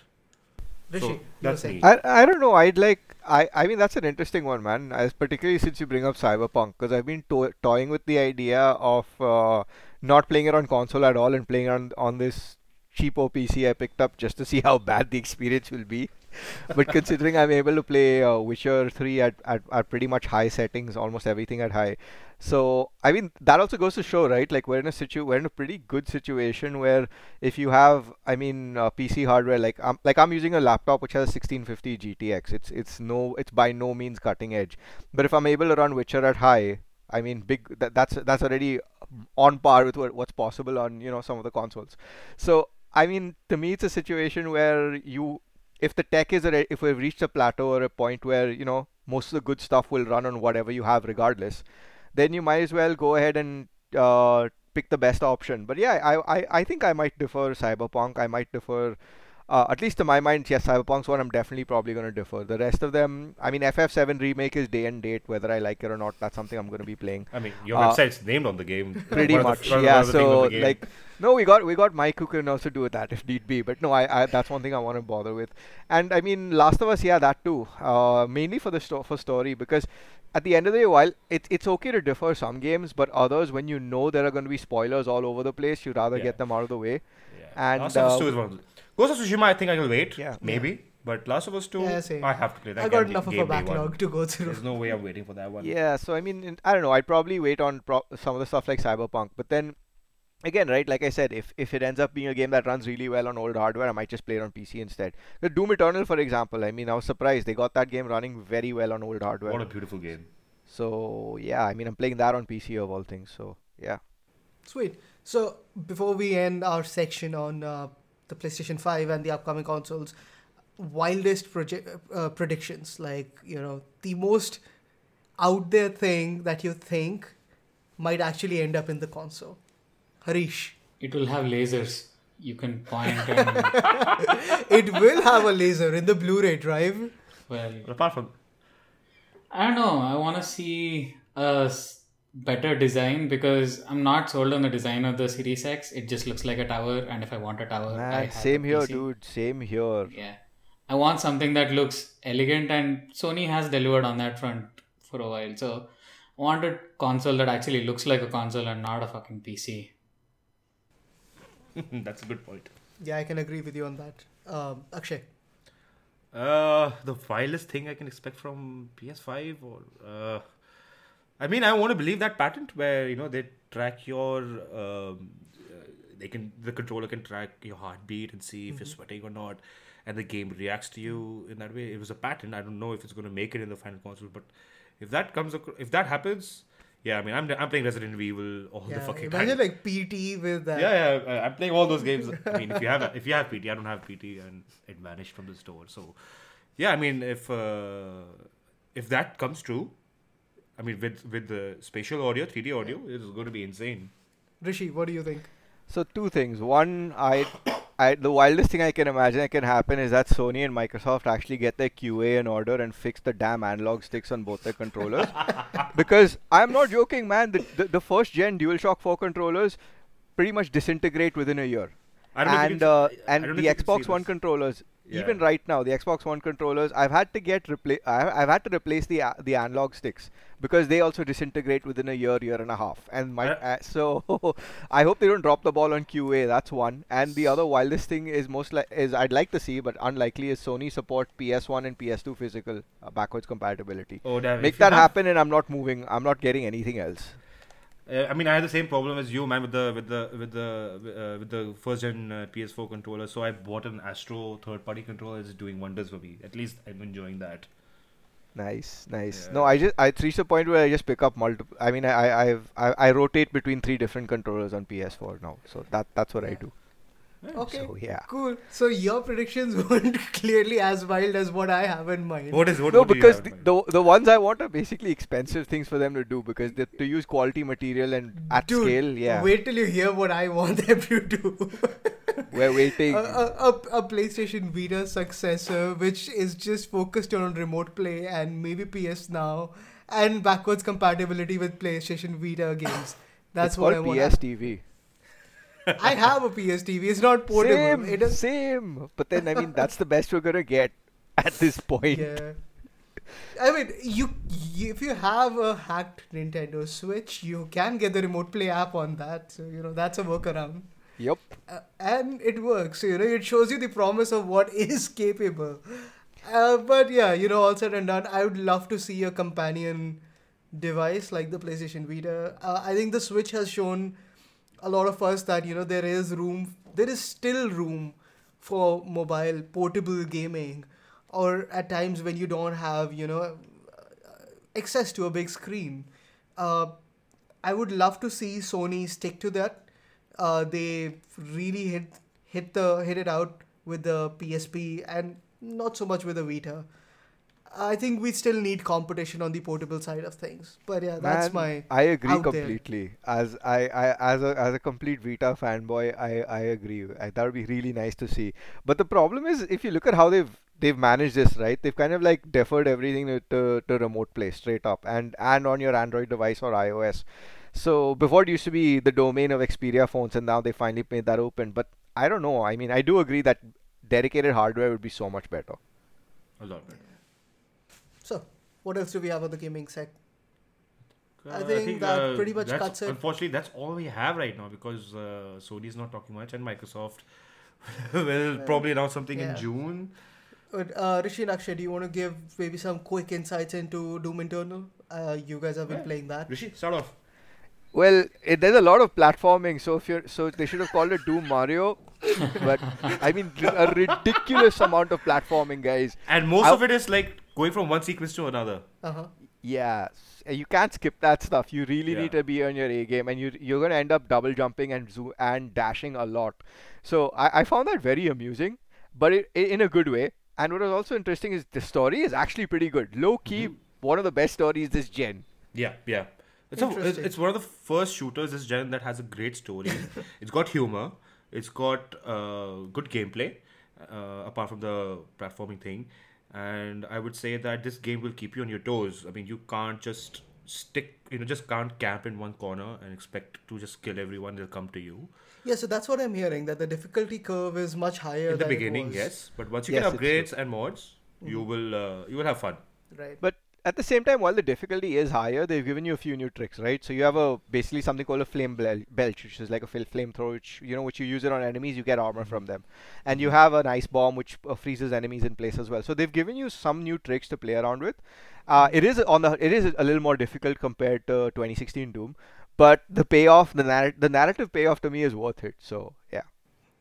A: Rishi,
C: So
A: you were
C: that's me.
B: I, I don't know. I'd like. I, I mean, that's an interesting one, man. As particularly since you bring up Cyberpunk, because I've been to- toying with the idea of uh, not playing it on console at all and playing it on on this cheapo PC I picked up just to see how bad the experience will be. but considering I'm able to play uh, Witcher 3 at, at, at pretty much high settings, almost everything at high. So I mean that also goes to show, right? Like we're in a situ we're in a pretty good situation where if you have, I mean, uh, PC hardware, like I'm like I'm using a laptop which has a 1650 GTX. It's it's no it's by no means cutting edge. But if I'm able to run Witcher at high, I mean, big that, that's that's already on par with what, what's possible on you know some of the consoles. So I mean, to me, it's a situation where you, if the tech is, a, if we've reached a plateau or a point where you know most of the good stuff will run on whatever you have, regardless, then you might as well go ahead and uh, pick the best option. But yeah, I, I, I think I might defer Cyberpunk. I might defer. Uh, at least to my mind, yes, Cyberpunk's one I'm definitely probably going to defer. The rest of them, I mean, FF7 remake is day and date, whether I like it or not. That's something I'm going to be playing.
C: I mean, your
B: Uh,
C: website's named on the game.
B: Pretty
C: One of the-
B: much,
C: the-
B: yeah.
C: one of the things on
B: So like, no, we got we got Mike who can also do with that if need be. But no, I, I that's one thing I want to bother with. And I mean, Last of Us, yeah, that too. Uh, mainly for the sto- for story because at the end of the day, while it's it's okay to defer some games, but others when you know there are going to be spoilers all over the place, you'd rather
C: Yeah.
B: get them out of the way.
C: Yeah.
B: And,
C: Last of Us
B: uh,
C: 2 is one of the. Ghost of Tsushima, I think I will wait.
B: Yeah.
C: Maybe. But Last of Us 2,
A: Yeah.
C: I have to play that.
A: I got
C: game-
A: enough of a
C: game one.
A: backlog to go through.
C: There's no way I'm waiting for that one.
B: Yeah, so I mean, I don't know. I'd probably wait on pro- some of the stuff like Cyberpunk, but then again, right? Like I said, if if it ends up being a game that runs really well on old hardware, I might just play it on PC instead. The Doom Eternal, for example, I mean, I was surprised they got that game running very well on old hardware.
C: What a beautiful game.
B: So yeah, I mean, I'm playing that on PC of all things. So yeah,
A: Sweet. So before we end our section on uh, the PlayStation 5 and the upcoming consoles, wildest proje- uh, predictions, like you know, the most out there thing that you think might actually end up in the console. Harish,
D: It will have lasers. You can point and
A: it will have a laser in the Blu-ray drive.
D: well,
C: apart from.
D: I don't know. I want to see a s- better design because I'm not sold on the design of the Series X. It just looks like a tower, and if I want a tower, I
B: man,
D: have
B: same
D: a
B: here,
D: PC.
B: dude. Same here.
D: Yeah, I want something that looks elegant, and Sony has delivered on that front for a while. So, I want a console that actually looks like a console and not a fucking PC.
C: That's a good point.
A: Yeah, I can agree with you on that. Um, Akshay,
C: Uh, the wildest thing I can expect from PS5 or uh, I mean, I want to believe that patent where you know they track your um, uh, they can the controller can track your heartbeat and see if you're sweating or not, and the game reacts to you in that way. It was a patent. I don't know if it's going to make it in the final console, but if that comes ac- if that happens, yeah, I mean, I'm I'm playing Resident Evil all the
A: yeah,
C: fucking
A: imagine
C: time.
A: like PT with that.
C: Yeah, yeah, I'm playing all those games. I mean, if you have if you have PT, I don't have PT, and it vanished from the store. So, yeah, I mean, if uh, if that comes true, I mean, with with the spatial audio, 3D audio, it's going to be insane.
A: Rishi, what do you think?
B: So two things. One, I, I, the wildest thing I can imagine that can happen is that Sony and Microsoft actually get their QA in order and fix the damn analog sticks on both their controllers. because I'm not joking, man. The, the the first gen DualShock 4 controllers pretty much disintegrate within a year.
C: I don't know if you
B: And
C: can-
B: uh,
C: I
B: and
C: don't
B: the
C: know if you can
B: Xbox
C: see
B: One
C: this.
B: Controllers, even right now, the Xbox One controllers, I've had to get repla- I- I've had to replace the a- the analog sticks because they also disintegrate within a year, year and a half. And my
C: Uh,
B: uh, so I hope they don't drop the ball on QA. That's one. And the other wildest thing is most like is I'd like to see, but unlikely is Sony support PS1 and PS2 physical uh, backwards compatibility.
C: Oh, damn,
B: Make that happen, and I'm not moving. I'm not getting anything else.
C: Uh, I mean, I had the same problem as you, man, with the with the with the uh, with the first gen uh, PS4 controller. So I bought an Astro third party controller. It's doing wonders for me. At least I'm enjoying that.
B: Nice, nice.
C: Yeah.
B: No, I just I reached a point where I just pick up multiple. I mean, I I I've, I I rotate between three different controllers on PS4 now, so that that's what I do.
A: Okay,
B: So yeah.
A: cool. So your predictions weren't clearly as wild as what I have in mind.
C: What is what?
B: No,
C: what
B: because the, the the ones I want are basically expensive things for them to do because they to use quality material and at
A: Dude,
B: scale. Yeah.
A: Wait till you hear what I want them to do.
B: We're waiting.
A: a, a, a, a PlayStation Vita successor, which is just focused on remote play and maybe PS Now and backwards compatibility with PlayStation Vita games. That's
B: it's
A: what I
B: called
A: want.
B: PS TV.
A: I have a PS TV. It's not portable.
B: Same,
A: It is,
B: same. But then I mean, that's the best we're gonna get at this point.
A: yeah. I mean, you, you if you have a hacked Nintendo Switch, you can get the remote play app on that. So you know that's a workaround.
B: Yep.
A: uh, and it works. You know, it shows you the promise of what is capable. Uh, but yeah, you know, all said and done, I would love to see a companion device like the PlayStation Vita. Uh, I think the Switch has shown a lot of us that you know there is room, there is still room for mobile portable gaming, or at times when you don't have you know access to a big screen. Uh, I would love to see Sony stick to that. Uh, they really hit hit the hit it out with the PSP and not so much with the Vita. I think we still need competition on the portable side of things. But yeah, that's
B: Man,
A: my
B: I agree
A: out there.
B: completely. As I, I as a as a complete Vita fanboy, I I agree. I, that would be really nice to see. But the problem is, if you look at how they've they've managed this, right? They've kind of like deferred everything to, to, to remote play straight up, and and on your Android device or iOS. So before it used to be the domain of Xperia phones, and now they finally made that open. But I don't know. I mean, I do agree that dedicated hardware would be so much better.
C: A lot better.
A: So. What else do we have on the gaming sec? I
C: Uh,
A: think that pretty much cuts it.
C: Unfortunately, that's all we have right now because uh, is not talking much, and Microsoft will probably announce something
A: yeah.
C: in June.
A: But, uh, Rishi and Akshay, do you want to give maybe some quick insights into Doom Eternal? Uh, you guys have been
C: Yeah.
A: playing that.
C: Rishi, start off.
B: Well, it, there's a lot of platforming, so if you're so they should have called it Doom Mario, but I mean a ridiculous amount of platforming, guys.
C: And most
B: I'll-
C: of it is like going from one sequence to another.
A: Uh huh.
B: Yeah, you can't skip that stuff. You really need to be on your A game, and you you're gonna end up double jumping and zo- and dashing a lot. So I, I found that very amusing, but it, i in a good way. And what was also interesting is the story is actually pretty good. Low key, one of the best stories this gen.
C: Yeah, yeah. It's, a, it's, it's one of the first shooters this gen that has a great story. it's got humor. It's got uh, good gameplay, uh, apart from the platforming thing. And I would say that this game will keep you on your toes. I mean, you can't just stick, you know, just can't camp in one corner and expect to just kill everyone. They'll come to you.
A: Yeah, so that's what I'm hearing. That the difficulty curve is much higher.
C: In the
A: than it
C: beginning,
A: was.
C: yes, but once you
B: Yes,
C: get upgrades and mods, you will uh, you will have fun.
A: Right.
B: But at the same time, while the difficulty is higher, they've given you a few new tricks, right? So you have a basically something called a flame bel- belch, which is like a flamethrower, which you know, which you use it on enemies, you get armor from them, and you have an ice bomb which uh, freezes enemies in place as well. So they've given you some new tricks to play around with. Uh, it is on the it is a little more difficult compared to 2016 Doom, but the payoff, the narr- the narrative payoff to me is worth it. So yeah.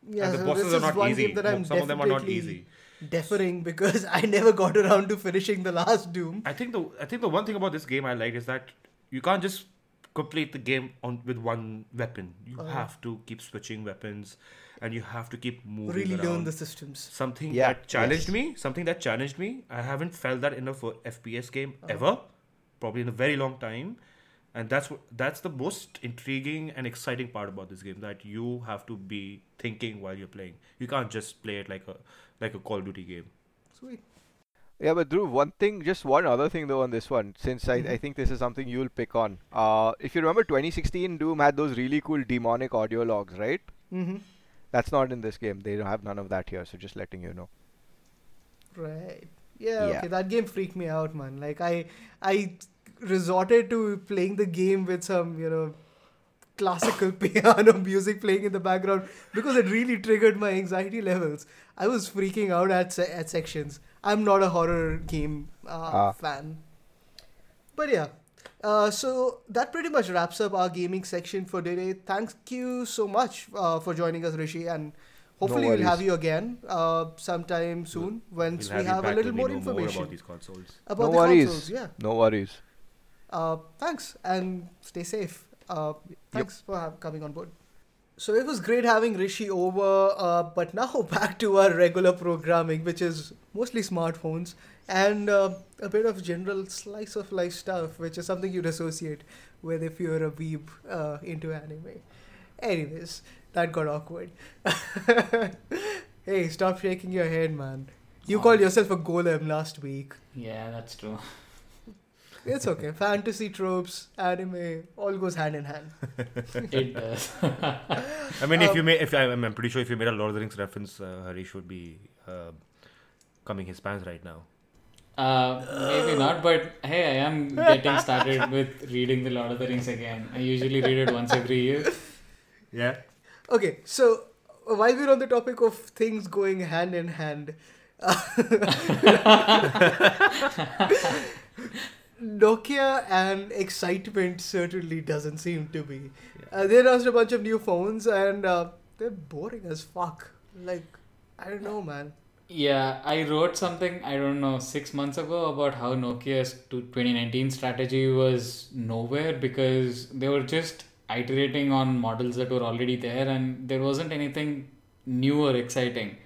A: Yeah,
C: and the
A: so
C: bosses are not easy.
A: game that I'm
C: Some of them are not easy.
A: Deferring because I never got around to finishing the last Doom.
C: I think the I think the one thing about this game I like is that you can't just complete the game on with one weapon. You
A: Uh-huh.
C: have to keep switching weapons, and you have to keep moving
A: Really
C: around.
A: learn the systems.
C: something
B: Yeah,
C: that challenged
B: yes.
C: me. Something that challenged me. I haven't felt that in a f- FPS game
A: Uh-huh.
C: ever, probably in a very long time. And that's what that's the most intriguing and exciting part about this game that you have to be thinking while you're playing. You can't just play it like a like a Call of Duty game.
A: Sweet.
B: Yeah, but Dhruv, one thing, just one other thing though on this one, since I, I think this is something you'll pick on. Uh, if you remember, 2016 Doom had those really cool demonic audio logs, right?
A: Mm-hmm.
B: That's not in this game. They don't have none of that here, so just letting you know.
A: Right. Yeah,
B: Yeah.
A: Okay. That game freaked me out, man. Like I, I resorted to playing the game with some, you know, classical piano music playing in the background because it really triggered my anxiety levels. I was freaking out at se- at sections. I'm not a horror game uh,
B: Ah.
A: fan. But yeah. Uh, so that pretty much wraps up our gaming section for today. Thank you so much uh, for joining us, Rishi, and hopefully we'll have you again uh, sometime soon once
C: We'll
A: we
C: you
A: have a little
C: we
A: more information
C: about these consoles.
A: about
B: no
A: the
B: worries.
A: consoles. Yeah.
B: No worries.
A: Uh, thanks and stay safe. Uh, thanks for have, coming on board. So it was great having Rishi over, uh, but now back to our regular programming, which is mostly smartphones and uh, a bit of general slice of life stuff, which is something you'd associate with if you're a weeb uh, into anime. Anyways, that got awkward. hey, stop shaking your head, man. You called yourself a golem last week.
D: Yeah, that's true.
A: It's okay. Fantasy tropes, anime, all goes hand in hand.
D: It does.
C: I mean, if
A: Um,
C: you made, if I, I'm pretty sure if you made a Lord of the Rings reference, uh, Harish would be uh, coming his pants right now.
D: Uh, maybe not, but hey, I am getting started with reading The Lord of the Rings again. I usually read it once every year.
C: Yeah.
A: Okay, so uh, while we're on the topic of things going hand in hand, Nokia and excitement certainly doesn't seem to be. Uh, they announced a bunch of new phones and uh, they're boring as fuck. Like, I don't know, man.
D: Yeah, I wrote something, I don't know, six months ago about how Nokia's 2019 strategy was nowhere because they were just iterating on models that were already there and there wasn't anything new or exciting.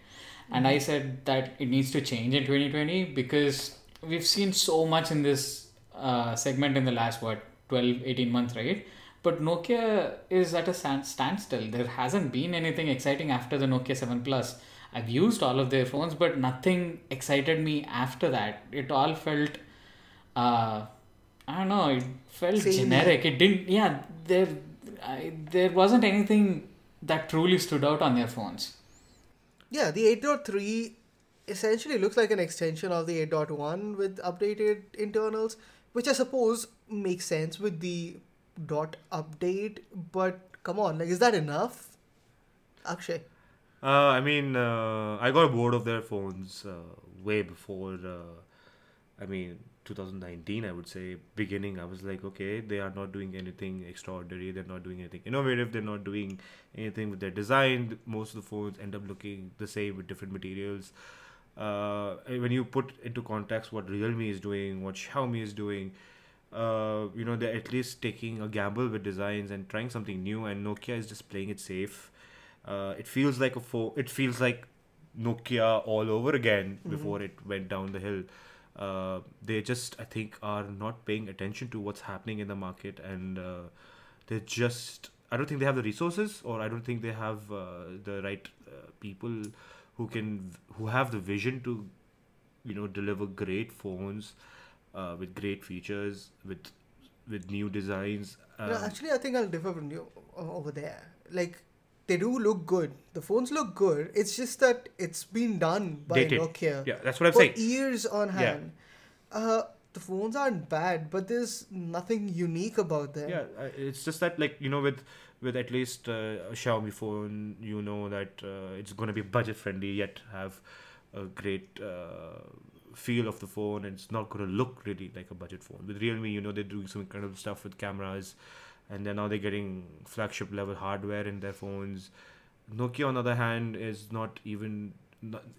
D: And I said that it needs to change in 2020 because we've seen so much in this uh, segment in the last, what, 12, 18 months, right? But Nokia is at a stand- standstill. There hasn't been anything exciting after the Nokia 7 Plus. I've used all of their phones, but nothing excited me after that. It all felt, uh, I don't know, it felt
A: Samey.
D: generic. It didn't, yeah, there, I, there wasn't anything that truly stood out on their phones.
A: Yeah, the 8.3 essentially looks like an extension of the 8.1 with updated internals, which I suppose makes sense with the dot update. But come on, like, is that enough? Akshay.
C: Uh, I mean, uh, I got bored of their phones uh, way before. Uh, I mean, 2019. I would say beginning. I was like, okay, they are not doing anything extraordinary. They're not doing anything innovative. They're not doing anything with their design. Most of the phones end up looking the same with different materials. Uh, when you put into context what Realme is doing, what Xiaomi is doing, uh, you know, they're at least taking a gamble with designs and trying something new. And Nokia is just playing it safe. Uh, it feels like a phone. It feels like Nokia all over again before it went down the hill. Uh, they just, I think, are not paying attention to what's happening in the market, and uh, they're just. I don't think they have the resources, or I don't think they have uh, the right uh, people who can who have the vision to, you know, deliver great phones uh, with great features, with with new designs.
A: no,
C: Um,
A: actually, I think I'll differ from you over there. Like, they do look good. The phones look good. It's just that it's been done by
C: Dated.
A: Nokia
C: yeah, that's what I'm
A: for
C: saying.
A: years on
C: Yeah.
A: hand. Uh, the phones aren't bad, but there's nothing unique about them.
C: Yeah, uh, it's just that like you know with with at least uh, a Xiaomi phone, you know that uh, it's going to be budget friendly yet have a great uh, feel of the phone, and it's not going to look really like a budget phone. With Realme, you know they're doing some of stuff with cameras, and then now they're getting flagship level hardware in their phones. Nokia, on the other hand, is not even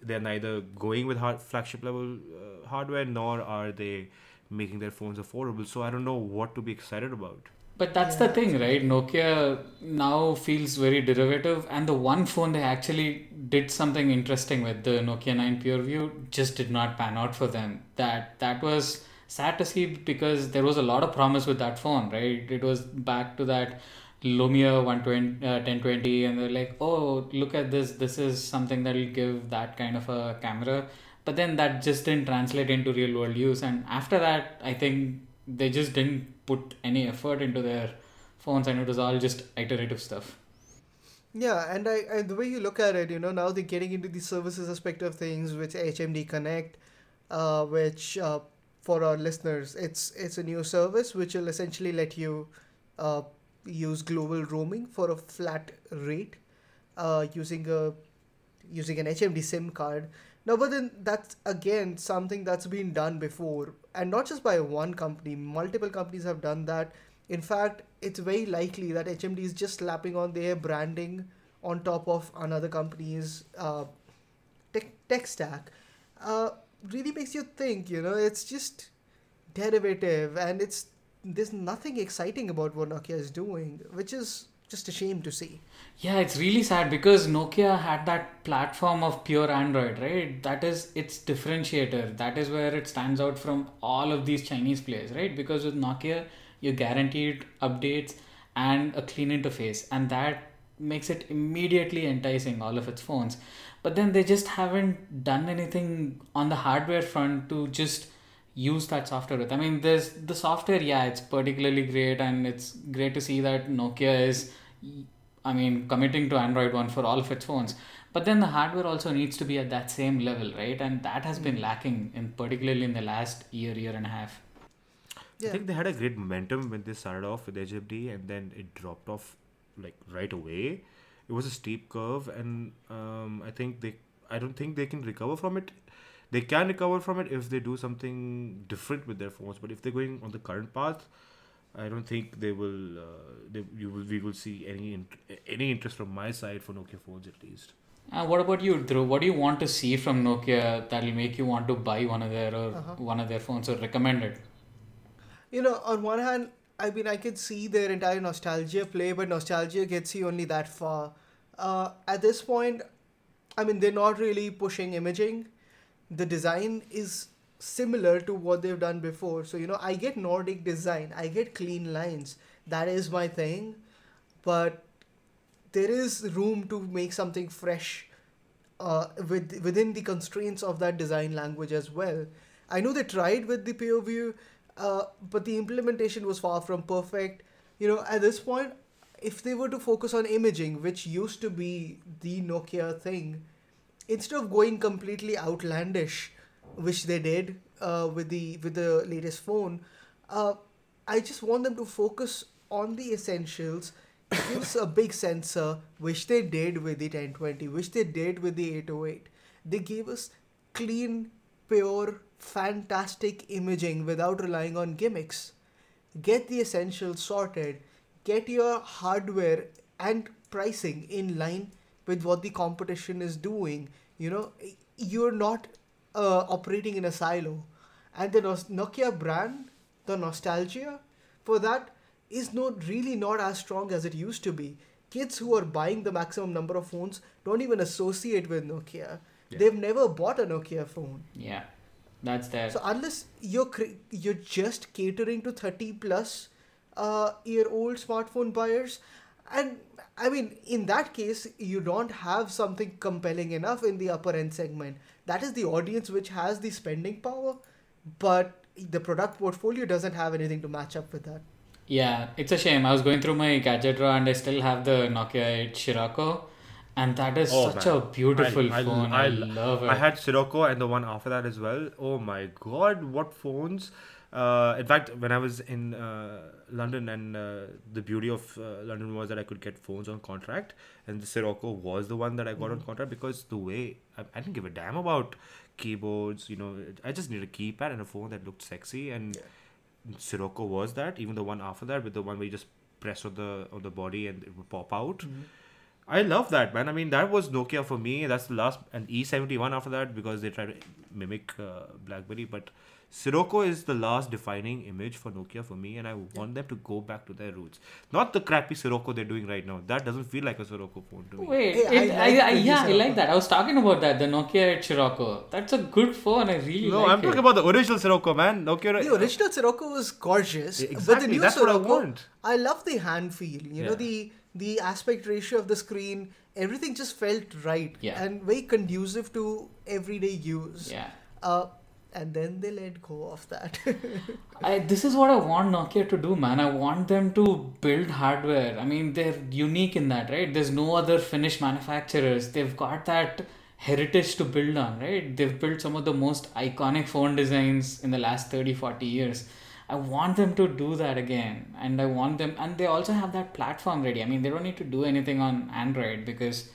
C: they're neither going with hard, flagship level uh, hardware nor are they making their phones affordable. So I don't know what to be excited about.
D: But that's the thing, right? Nokia now feels very derivative, and the one phone they actually did something interesting with, the Nokia 9 PureView, just did not pan out for them. That that was sad to see because there was a lot of promise with that phone, right? It was back to that Lumia 120, uh, 1020, and they're like, oh, look at this, this is something that will give that kind of a camera. But then that just didn't translate into real world use, and after that, I think they just didn't put any effort into their phones and it was all just iterative stuff
A: Yeah, and I, and the way you look at it, you know, now they're getting into the services aspect of things with HMD Connect, uh, which uh, for our listeners, it's it's a new service which will essentially let you uh, use global roaming for a flat rate, uh, using a using an HMD SIM card. Now, but then that's again something that's been done before, and not just by one company. Multiple companies have done that. In fact, it's very likely that HMD is just slapping on their branding on top of another company's uh, tech, tech stack. Uh, really makes you think, you know, it's just derivative and it's there's nothing exciting about what Nokia is doing, which is just a shame to see.
D: yeah it's really sad because nokia had that platform of pure android right? That is its differentiator. That is where it stands out from all of these chinese players right? Because with nokia you're guaranteed updates and a clean interface and that makes it immediately enticing all of its phones. But then they just haven't done anything on the hardware front to just use that software with. I mean there's the software yeah it's particularly great and it's great to see that nokia is i mean committing to android one for all of its phones but then the hardware also needs to be at that same level right and that has been lacking in particularly in the last year year and a half
C: I think they had a great momentum when they started off with HMD and then it dropped off like right away. It was a steep curve, and um, I think they, I don't think they can recover from it. They can recover from it if they do something different with their phones. But if they're going on the current path, I don't think they will. Uh, they, you will. We will see any int- any interest from my side for Nokia phones at least.
D: Uh, what about you, Dhruv? What do you want to see from Nokia that'll make you want to buy one of their or one of their phones or recommend it?
A: you know, on one hand, I mean, I can see their entire nostalgia play, but nostalgia gets you only that far. Uh, at this point, I mean, they're not really pushing imaging. The design is similar to what they've done before. So, you know, I get Nordic design, I get clean lines. That is my thing. But there is room to make something fresh uh, with, within the constraints of that design language as well. I know they tried with the POV, uh, but the implementation was far from perfect. You know, at this point, if they were to focus on imaging, which used to be the Nokia thing, instead of going completely outlandish, which they did uh, with the with the latest phone, uh, I just want them to focus on the essentials. Give us a big sensor, which they did with the 1020, which they did with the 808. They gave us clean, pure, fantastic imaging without relying on gimmicks. Get the essentials sorted, get your hardware and pricing in line with what the competition is doing. You know, you're not uh, operating in a silo. And the Nos- Nokia brand, the nostalgia for that is not really not as strong as it used to be. Kids who are buying the maximum number of phones don't even associate with Nokia.
C: Yeah.
A: They've never bought a Nokia phone.
D: Yeah, that's there.
A: So unless you're cre- you're just catering to 30 plus uh, year old smartphone buyers, and I mean in that case you don't have something compelling enough in the upper end segment. That is the audience which has the spending power, but the product portfolio doesn't have anything to match up with that.
D: Yeah, it's a shame. I was going through my gadget drawer and I still have the Nokia 8 Sirocco, and that is
C: Oh,
D: such
C: man.
D: a beautiful
C: I,
D: phone.
C: I,
D: I, love it.
C: I had Sirocco and the one after that as well. Oh my god, what phones! Uh, in fact, when I was in uh, London, and uh, the beauty of uh, London was that I could get phones on contract, and the Sirocco was the one that I got on contract because the way I, I didn't give a damn about keyboards. You know, I just needed a keypad and a phone that looked sexy, and Sirocco was that. Even the one after that, with the one where you just press on the on the body and it would pop out. I love that man. I mean, that was Nokia for me. That's the last and E71 after that because they tried to mimic uh, BlackBerry. But Sirocco is the last defining image for Nokia for me, and I want them to go back to their roots. Not the crappy Sirocco they're doing right now. That doesn't feel like a Sirocco phone to me.
D: Wait,
A: Hey,
D: it,
A: I
D: I,
A: like
D: I,
A: the
D: yeah, I like that. I was talking about that, the Nokia 8 Sirocco. That's a good phone. I really love it.
C: no,
D: like
C: I'm
D: it.
C: talking about the original Sirocco, man. Nokia.
A: The original Sirocco was gorgeous, but the
C: Exactly,
A: new
C: that's what I
A: Sirocco,
C: want.
A: I love the hand feel. You know the the aspect ratio of the screen, everything just felt right
D: Yeah.
A: and very conducive to everyday use.
D: Yeah.
A: Uh, and then they let go of that.
D: I, this is what I want Nokia to do, man. I want them to build hardware. I mean, they're unique in that, right? There's no other Finnish manufacturers. They've got that heritage to build on, right? They've built some of the most iconic phone designs in the last 30, 40 years. I want them to do that again. And I want them, and they also have that platform ready. I mean, they don't need to do anything on Android because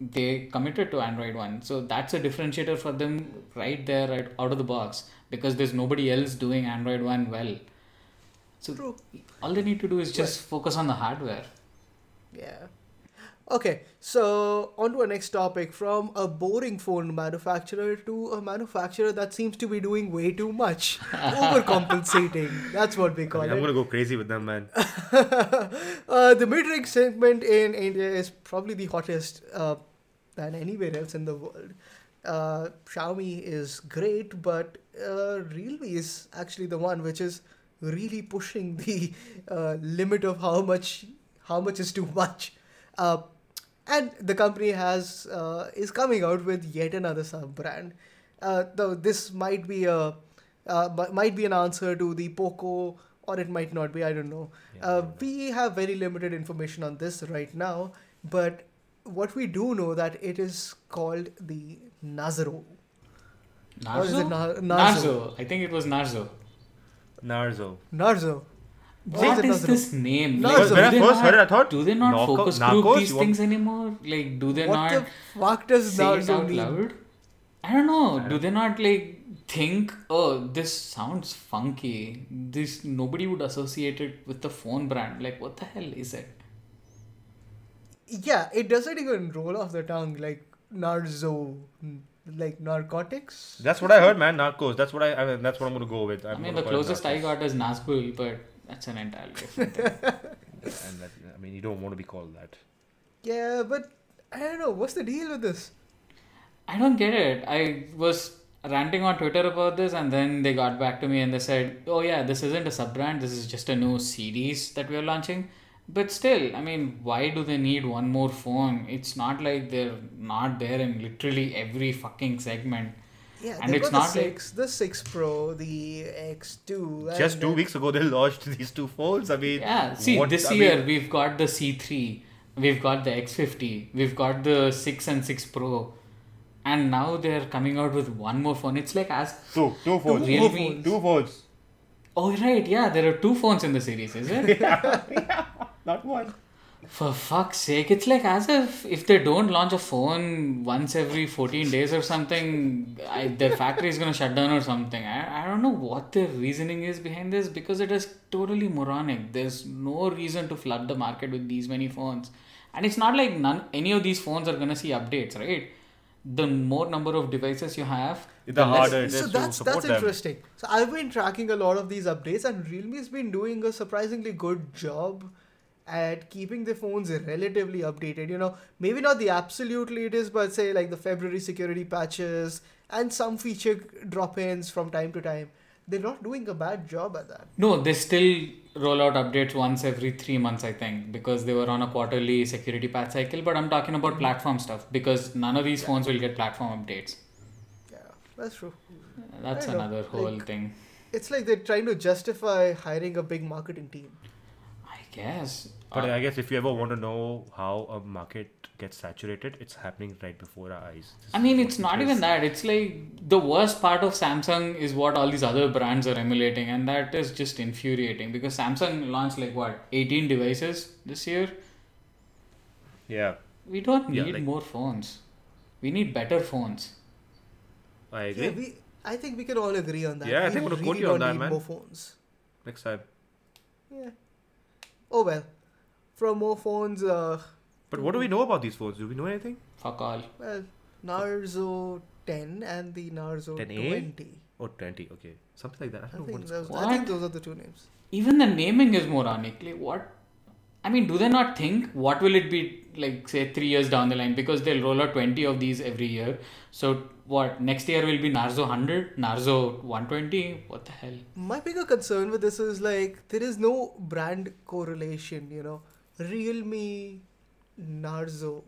D: they committed to Android one. So that's a differentiator for them right there, right out of the box, because there's nobody else doing Android one well. So
A: True.
D: all they need to do is just focus on the hardware.
A: yeah. Okay, so on to our next topic. From a boring phone manufacturer to a manufacturer that seems to be doing way too much, overcompensating. That's what we
C: I
A: call
C: mean,
A: it.
C: I'm gonna go crazy with them, man.
A: uh, the mid-range segment in India is probably the hottest uh, than anywhere else in the world. Uh, Xiaomi is great, but uh, Realme is actually the one which is really pushing the uh, limit of how much how much is too much. Uh, and the company has uh, is coming out with yet another sub brand. Uh, though this might be a uh, might be an answer to the Poco, or it might not be. I don't know. uh, we have very limited information on this right now, but what we do know that it is called the Nazaro. Or is it
D: Narzo?
A: Nar-
D: Narzo.
A: Narzo?
D: I think it was Narzo.
C: Narzo.
A: Narzo.
D: What
A: it
D: is
A: Narzo?
D: this name?
A: Narzo.
D: Like,
A: When
D: do
A: I
D: they
C: first
D: not,
C: heard it, I thought
D: do they not
C: Narco-
D: focus group
C: Narcos?
D: these
C: You want-
D: things anymore? Like, do they
A: What
D: not
A: the fuck does
D: say it out
A: mean?
D: loud? I don't know. Do they not like think, oh, this sounds funky. This nobody would associate it with the phone brand. Like, what the hell is it?
A: Yeah, it doesn't even roll off the tongue like Narzo, like narcotics.
C: That's what I heard, man. Narcos. That's what I. I mean, that's what I'm gonna go with.
D: I
C: I'm
D: mean, the closest I got is Nazgul, but that's an entirely different thing.
C: And that, I mean, you don't want to be called that.
A: Yeah, but I don't know. What's the deal with this?
D: I don't get it. I was ranting on Twitter about this, and then they got back to me and they said, "Oh yeah, this isn't a sub brand. This is just a new series that we are launching." But still, I mean, why do they need one more phone? It's not like they're not there in literally every fucking segment.
A: Yeah,
D: And
A: they've
D: it's
A: got
D: not
A: the
D: like-
A: six, the six Pro, the X2.
C: Just
A: and
C: two
A: then-
C: weeks ago, they launched these two phones. I mean,
D: Yeah, see,
C: what-
D: this
C: I
D: year
C: mean,
D: we've got the C3, we've got the X50, we've got the 6 and 6 Pro, and now they're coming out with one more phone. It's like as
C: two, two phones. Two phones. Two phones.
D: oh right, yeah, there are two phones in the series, is it?
C: Not one.
D: For fuck's sake, it's like as if if they don't launch a phone once every 14 days or something, I, their factory is gonna shut down or something. I, I don't know what their reasoning is behind this because it is totally moronic. There's no reason to flood the market with these many phones, and it's not like none any of these phones are gonna see updates, right? The more number of devices you have,
C: The
D: less-
C: harder it is
A: So
C: to
A: that's
C: support
A: that's
C: them.
A: interesting. So I've been tracking a lot of these updates, and Realme's been doing a surprisingly good job at keeping the phones relatively updated. You know, maybe not the absolute latest, but say like the February security patches and some feature drop-ins from time to time. They're not doing a bad job at that.
D: No, they still roll out updates once every three months, I think, because they were on a quarterly security patch cycle. But I'm talking about platform stuff because none of these phones will get platform updates.
A: Yeah, that's true.
D: That's
A: I know,
D: another whole
A: like-
D: thing.
A: It's like they're trying to justify hiring a big marketing team.
D: I guess.
C: But
D: Uh,
C: I guess if you ever want to know how a market gets saturated, it's happening right before our eyes. This
D: I mean, it's not even that. It's like the worst part of Samsung is what all these other brands are emulating, and that is just infuriating because Samsung launched like what 18 devices this year.
C: Yeah,
D: We don't
C: Yeah,
D: need
C: like-
D: more phones. We need better phones.
C: I agree.
A: Yeah, we. I think we can all agree on that.
C: Yeah, I
A: we
C: think I'm gonna
A: really
C: quote you on that,
A: need
C: man.
A: More phones.
C: Next time.
A: Yeah. Oh well. From more phones, uh,
C: But what do we know about these phones? Do we know anything?
D: Fuck all.
A: well, Narzo 10 and the Narzo
C: 10A?
A: 20.
C: Oh, 20. Okay, something like that. I
A: I
C: don't know
A: think,
C: what it's
A: those,
C: called.
A: I think those are the two names.
D: even the naming is moronic. Like what? I mean, do they not think what will it be like? Say three years down the line, because they'll roll out twenty of these every year. So what? Next year will be Narzo hundred, Narzo one twenty. What the hell?
A: My bigger concern with this is like there is no brand correlation, you know. Realme Narzo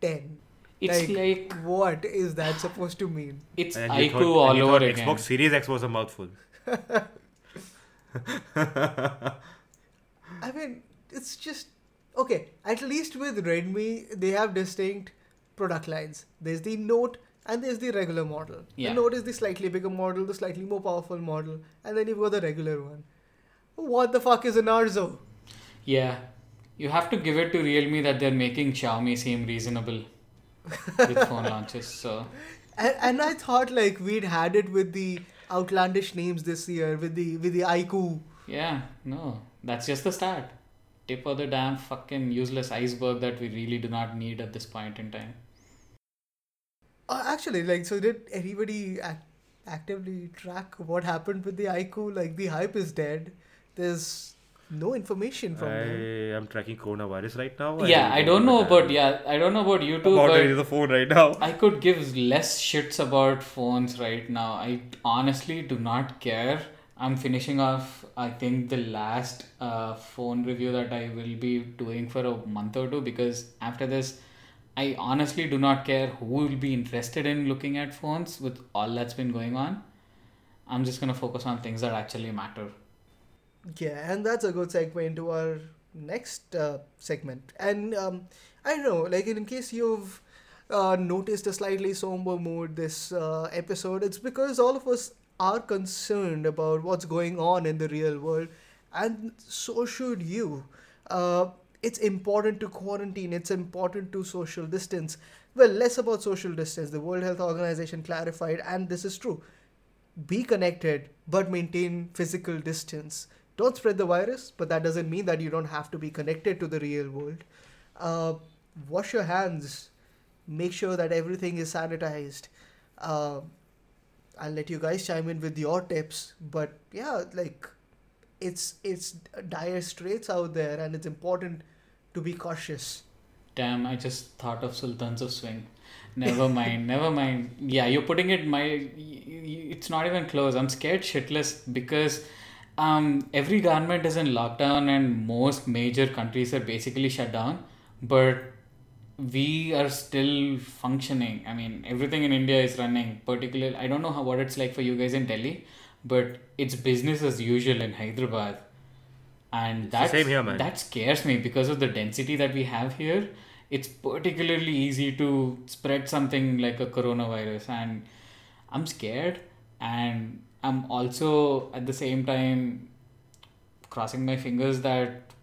A: 10.
D: It's like,
A: what is that supposed to mean?
D: it's
C: And
D: IQ
C: thought- and
D: all over again.
C: Xbox Series X was a mouthful.
A: I mean, it's just okay. At least with Redmi, they have distinct product lines. There's the Note and there's the regular model.
D: Yeah.
A: Note is the slightly bigger model, the slightly more powerful model, and then you've got the regular one. What the fuck is an Narzo?
D: Yeah, you have to give it to Realme that they're making Xiaomi seem reasonable with phone launches. So
A: And, and I thought like we'd had it with the outlandish names this year with the with the iQOO.
D: yeah, no, that's just the start. Tip of the damn fucking useless iceberg that we really do not need at this point in time.
A: Uh, actually, like, so did anybody act- actively track what happened with the iQOO? Like, the hype is dead. There's no information from
C: I
A: them.
C: am tracking coronavirus right now.
D: yeah, I don't know about yeah, I don't know about YouTube. too,
C: about
D: but
C: the phone right now.
D: I could give less shits about phones right now. I honestly do not care. I'm finishing off, I think, the last uh, phone review that I will be doing for a month or two because after this, I honestly do not care who will be interested in looking at phones with all that's been going on. I'm just gonna focus on things that actually matter.
A: Yeah, and that's a good segue into our next uh, segment. And um, I don't know, like in case you've uh, noticed a slightly somber mood this uh, episode, it's because all of us are concerned about what's going on in the real world, and so should you. It's important to quarantine, it's important to social distance. Well, less about social distance. The World Health Organization clarified, and this is true. Be connected, but maintain physical distance. Don't spread the virus, but that doesn't mean that you don't have to be connected to the real world. Uh, wash your hands. Make sure that everything is sanitized. Uh, I'll let you guys chime in with your tips, but yeah, like it's it's dire straits out there, and it's important to be cautious.
D: Damn, I just thought of Sultans of Swing. Never mind, never mind. Yeah, you're putting it my. It's not even close. I'm scared shitless because um, every government is in lockdown and most major countries are basically shut down. But we are still functioning. I mean, everything in India is running. Particularly, I don't know how what it's like for you guys in Delhi, but it's business as usual in Hyderabad and that
C: same here, man.
D: that scares me because of the density that we have here. It's particularly easy to spread something like a coronavirus. And i'm scared. And i'm also at the same time crossing my fingers that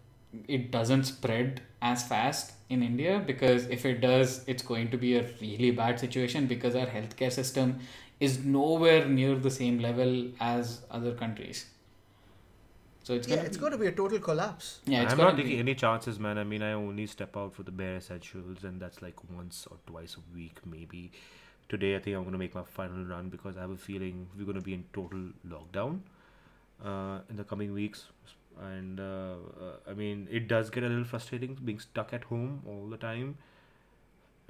D: it doesn't spread as fast in india because if it does it's going to be a really bad situation because our healthcare system is nowhere near the same level as other countries so it's
A: Yeah,
D: gonna
A: it's
D: be-
A: going to be a total collapse.
D: yeah, it's
C: I'm not taking
D: be-
C: any chances, man. I mean, I only step out for the bare essentials, and that's like once or twice a week, maybe. Today, I think I'm gonna make my final run because I have a feeling we're gonna be in total lockdown uh, in the coming weeks. And uh, uh, I mean, it does get a little frustrating being stuck at home all the time.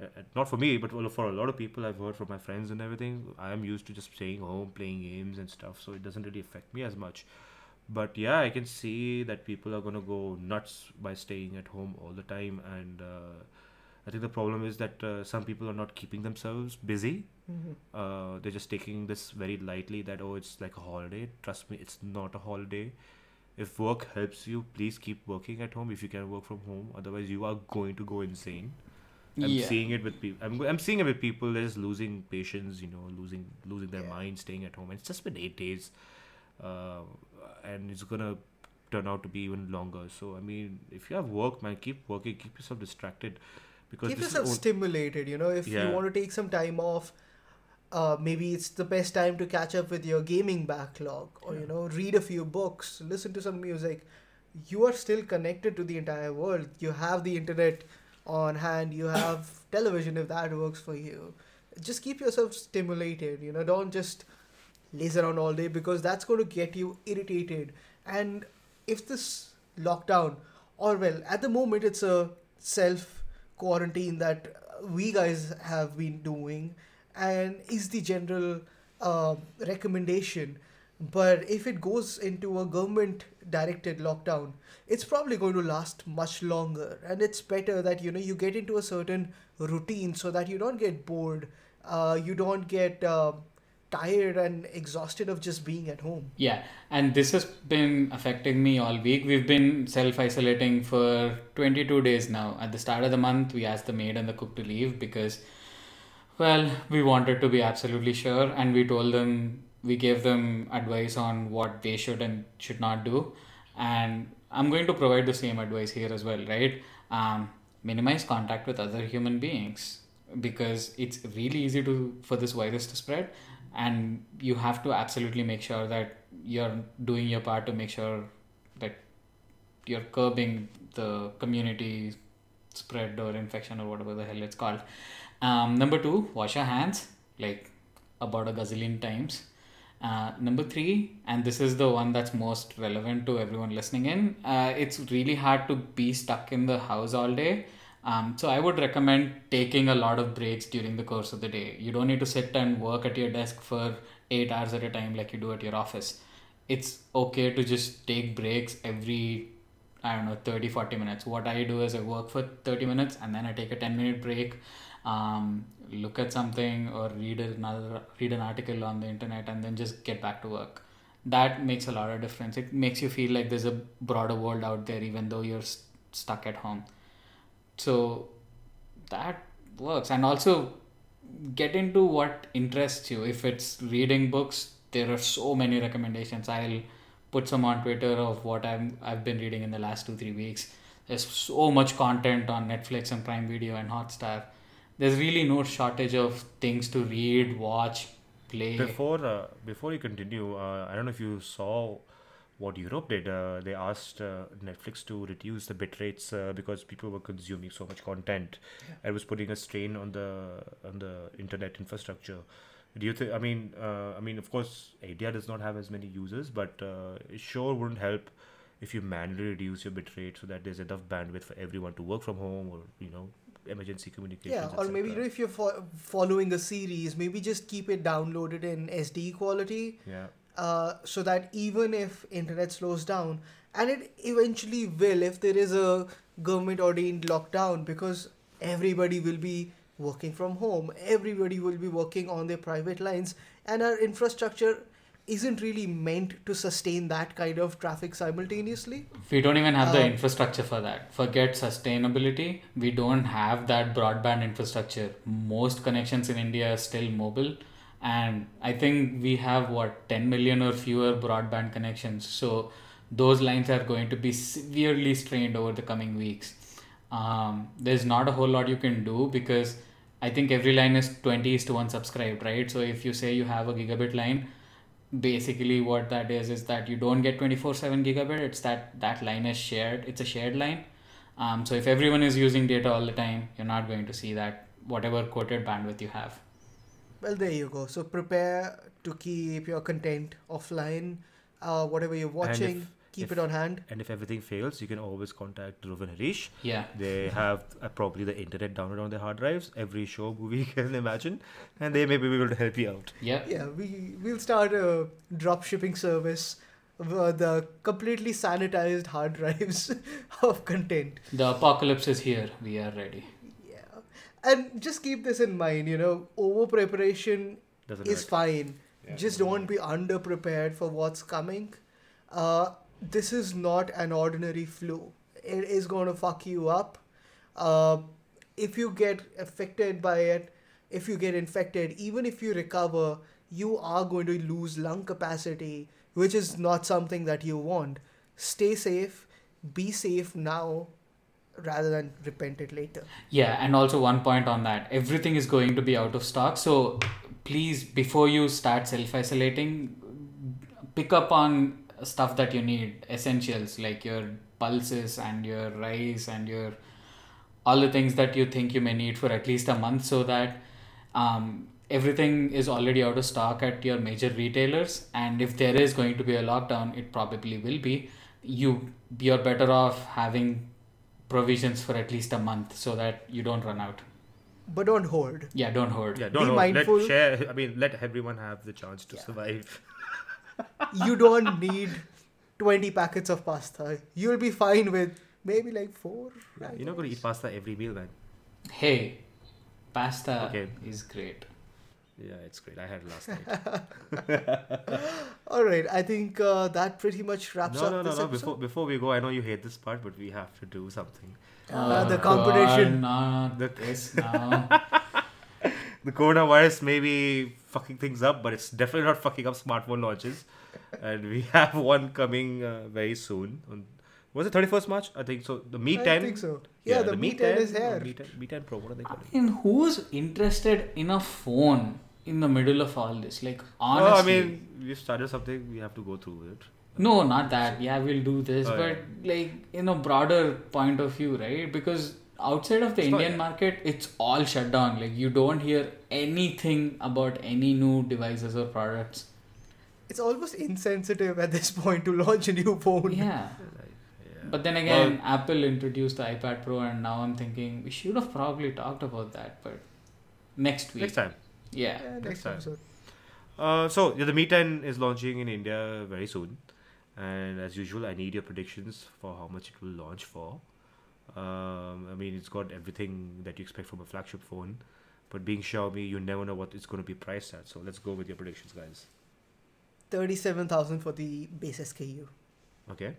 C: Uh, uh, not for me, but for for a lot of people, I've heard from my friends and everything. I am used to just staying home, playing games and stuff, so it doesn't really affect me as much but yeah i can see that people are going to go nuts by staying at home all the time. And uh, i think the problem is that uh, some people are not keeping themselves busy. Uh, they're just taking this very lightly that oh it's like a holiday. Trust me it's not a holiday. If work helps you please keep working at home if you can work from home. Otherwise you are going to go insane. I'm
D: Yeah.
C: seeing it with people I'm, I'm seeing it with people they're just losing patience you know losing losing their
A: Yeah.
C: mind staying at home. And it's just been eight days. Uh, and it's gonna turn out to be even longer. So I mean, if you have work, man, keep working, keep yourself distracted, because
A: Keep yourself
C: on-
A: stimulated, you know, if
C: Yeah.
A: you want to take some time off, uh, maybe it's the best time to catch up with your gaming backlog or, you know, read a few books, listen to some music. You are still connected to the entire world. You have the internet on hand, you have television if that works for you. Just keep yourself stimulated, you know, don't just laze around all day because that's going to get you irritated. And if this lockdown, or well, at the moment it's a self quarantine that we guys have been doing and is the general uh, recommendation. But if it goes into a government directed lockdown, it's probably going to last much longer. And it's better that you know you get into a certain routine so that you don't get bored, uh, you don't get uh, tired and exhausted of just being at home.
D: Yeah, and this has been affecting me all week. We've been self isolating for 22 days now. At the start of the month, we asked the maid and the cook to leave because, well, we wanted to be absolutely sure, and we told them, we gave them advice on what they should and should not do. And I'm going to provide the same advice here as well, right? Um, minimize contact with other human beings because it's really easy to for this virus to spread and you have to absolutely make sure that you're doing your part to make sure that you're curbing the community spread or infection or whatever the hell it's called. Um, number two wash your hands like about a gazillion times. Uh, number three and this is the one that's most relevant to everyone listening in uh, it's really hard to be stuck in the house all day um, so I would recommend taking a lot of breaks during the course of the day. You don't need to sit and work at your desk for eight hours at a time like you do at your office. It's okay to just take breaks every I don't know 30 40 minutes. What I do is I work for 30 minutes and then I take a 10 minute break, um, look at something or read another read an article on the internet and then just get back to work. That makes a lot of difference. It makes you feel like there's a broader world out there even though you're st- stuck at home. So that works and also get into what interests you. If it's reading books, there are so many recommendations. I'll put some on Twitter of what I'm I've been reading in the last two three weeks. There's so much content on Netflix and Prime Video and Hotstar. There's really no shortage of things to read, watch, play.
C: Before uh, before you continue, uh, I don't know if you saw what Europe did. Uh, they asked uh, Netflix to reduce the bit rates uh, because people were consuming so much content. and It was putting a strain on the on the internet infrastructure. Do you think? I mean, uh, I mean, of course, India does not have as many users, but uh, it sure wouldn't help if you manually reduce your bit rate so that there's enough bandwidth for everyone to work from home or you know emergency communications.
A: Yeah, or maybe you know, if you're fo- following a series, maybe just keep it downloaded in SD quality,
C: yeah.
A: Uh, so that even if internet slows down, and it eventually will, if there is a government ordained lockdown, because everybody will be working from home, everybody will be working on their private lines, and our infrastructure isn't really meant to sustain that kind of traffic simultaneously.
D: we don't even have the
A: Um,
D: infrastructure for that. Forget sustainability. We don't have that broadband infrastructure. Most connections in India are still mobile. And I think we have what 10 million or fewer broadband connections. So those lines are going to be severely strained over the coming weeks. Um, there's not a whole lot you can do because I think every line is 20 is to 1 subscribed, right? So if you say you have a gigabit line, basically what that is is that you don't get 24/7 gigabit it's that that line is shared it's a shared line um, so if everyone is using data all the time you're not going to see that whatever quoted bandwidth you have
A: Well, there you go. So prepare to keep your content offline. Uh, whatever you're watching, keep
C: if-
A: it on hand.
C: And if everything fails, you can always contact Dhruv and Harish.
D: yeah
C: They have uh, probably the internet downloaded on their hard drives, every show movie you can imagine, and they may be able to help you out.
D: yeah
A: Yeah, we we'll start a drop shipping service. Uh, the completely sanitized hard drives of content.
D: the apocalypse is here we are ready
A: Yeah, and just keep this in mind. You know, over preparation
C: Doesn't
A: is
C: hurt.
A: fine.
C: Yeah.
A: Just don't be under prepared for what's coming. Uh, this is not an ordinary flu. It is going to fuck you up. Uh, if you get affected by it, if you get infected, even if you recover, you are going to lose lung capacity, which is not something that you want. Stay safe. Be safe now rather than repent it later.
D: Yeah, and also one point on that everything is going to be out of stock. So please, before you start self isolating, pick up on stuff that you need, essentials like your pulses and your rice and your all the things that you think you may need for at least a month so that um, everything is already out of stock at your major retailers and if there is going to be a lockdown it probably will be you you're better off having provisions for at least a month so that you don't run out
A: But don't hoard.
D: yeah don't hoard
C: Yeah, don't
A: Be
C: know.
A: mindful.
C: Let share. I mean, let everyone have the chance to
A: Yeah.
C: survive.
A: you don't need 20 packets of pasta. You'll be fine with maybe like four.
C: Yeah, you're not going to eat pasta every meal, man.
D: hey pasta
C: Okay.
D: is great
C: Yeah, it's great. I had it last night.
A: All right, I think uh, that pretty much wraps
C: no,
A: up
C: no, no,
A: this
C: no. Before before we go, I know you hate this part, but we have to do something.
A: Uh, the
D: Oh,
A: competition.
D: God, not
C: The-
D: this now
C: The coronavirus may be fucking things up, but it's definitely not fucking up smartphone launches. and we have one coming uh, very soon. On, was it 31st March? I think so. The Mi
A: I
C: 10.
A: think so. Yeah, the, Mi 10 is
C: or
A: here.
C: Mi 10, Mi 10 Pro, what are they
D: I
C: calling?
D: mean, who's interested in a phone in the middle of all this? Like,
C: Oh,
D: honestly.
C: I mean, we started something, we have to go through it.
D: no, not that. Yeah, we'll do this.
C: Oh,
D: but, like, in a broader point of view, right? Because outside of the
C: It's not-
D: Indian market, it's all shut down. Like, you don't hear anything about any new devices or products.
A: It's almost insensitive at this point to launch a new phone.
D: Yeah.
C: Yeah.
D: But then again, Apple introduced the iPad Pro, and now I'm thinking we should have probably talked about that, but next week.
C: Next time.
D: Yeah.
A: Yeah,
C: Next
A: next
C: time.
A: episode.
C: Uh, so yeah, the Mi 10 is launching in India very soon, And as usual, I need your predictions for how much it will launch for. Um, I mean, it's got everything that you expect from a flagship phone, but being Xiaomi, you never know what it's going to be priced at. So let's go with your predictions, guys.
A: Thirty-seven thousand for the base SKU.
C: Okay.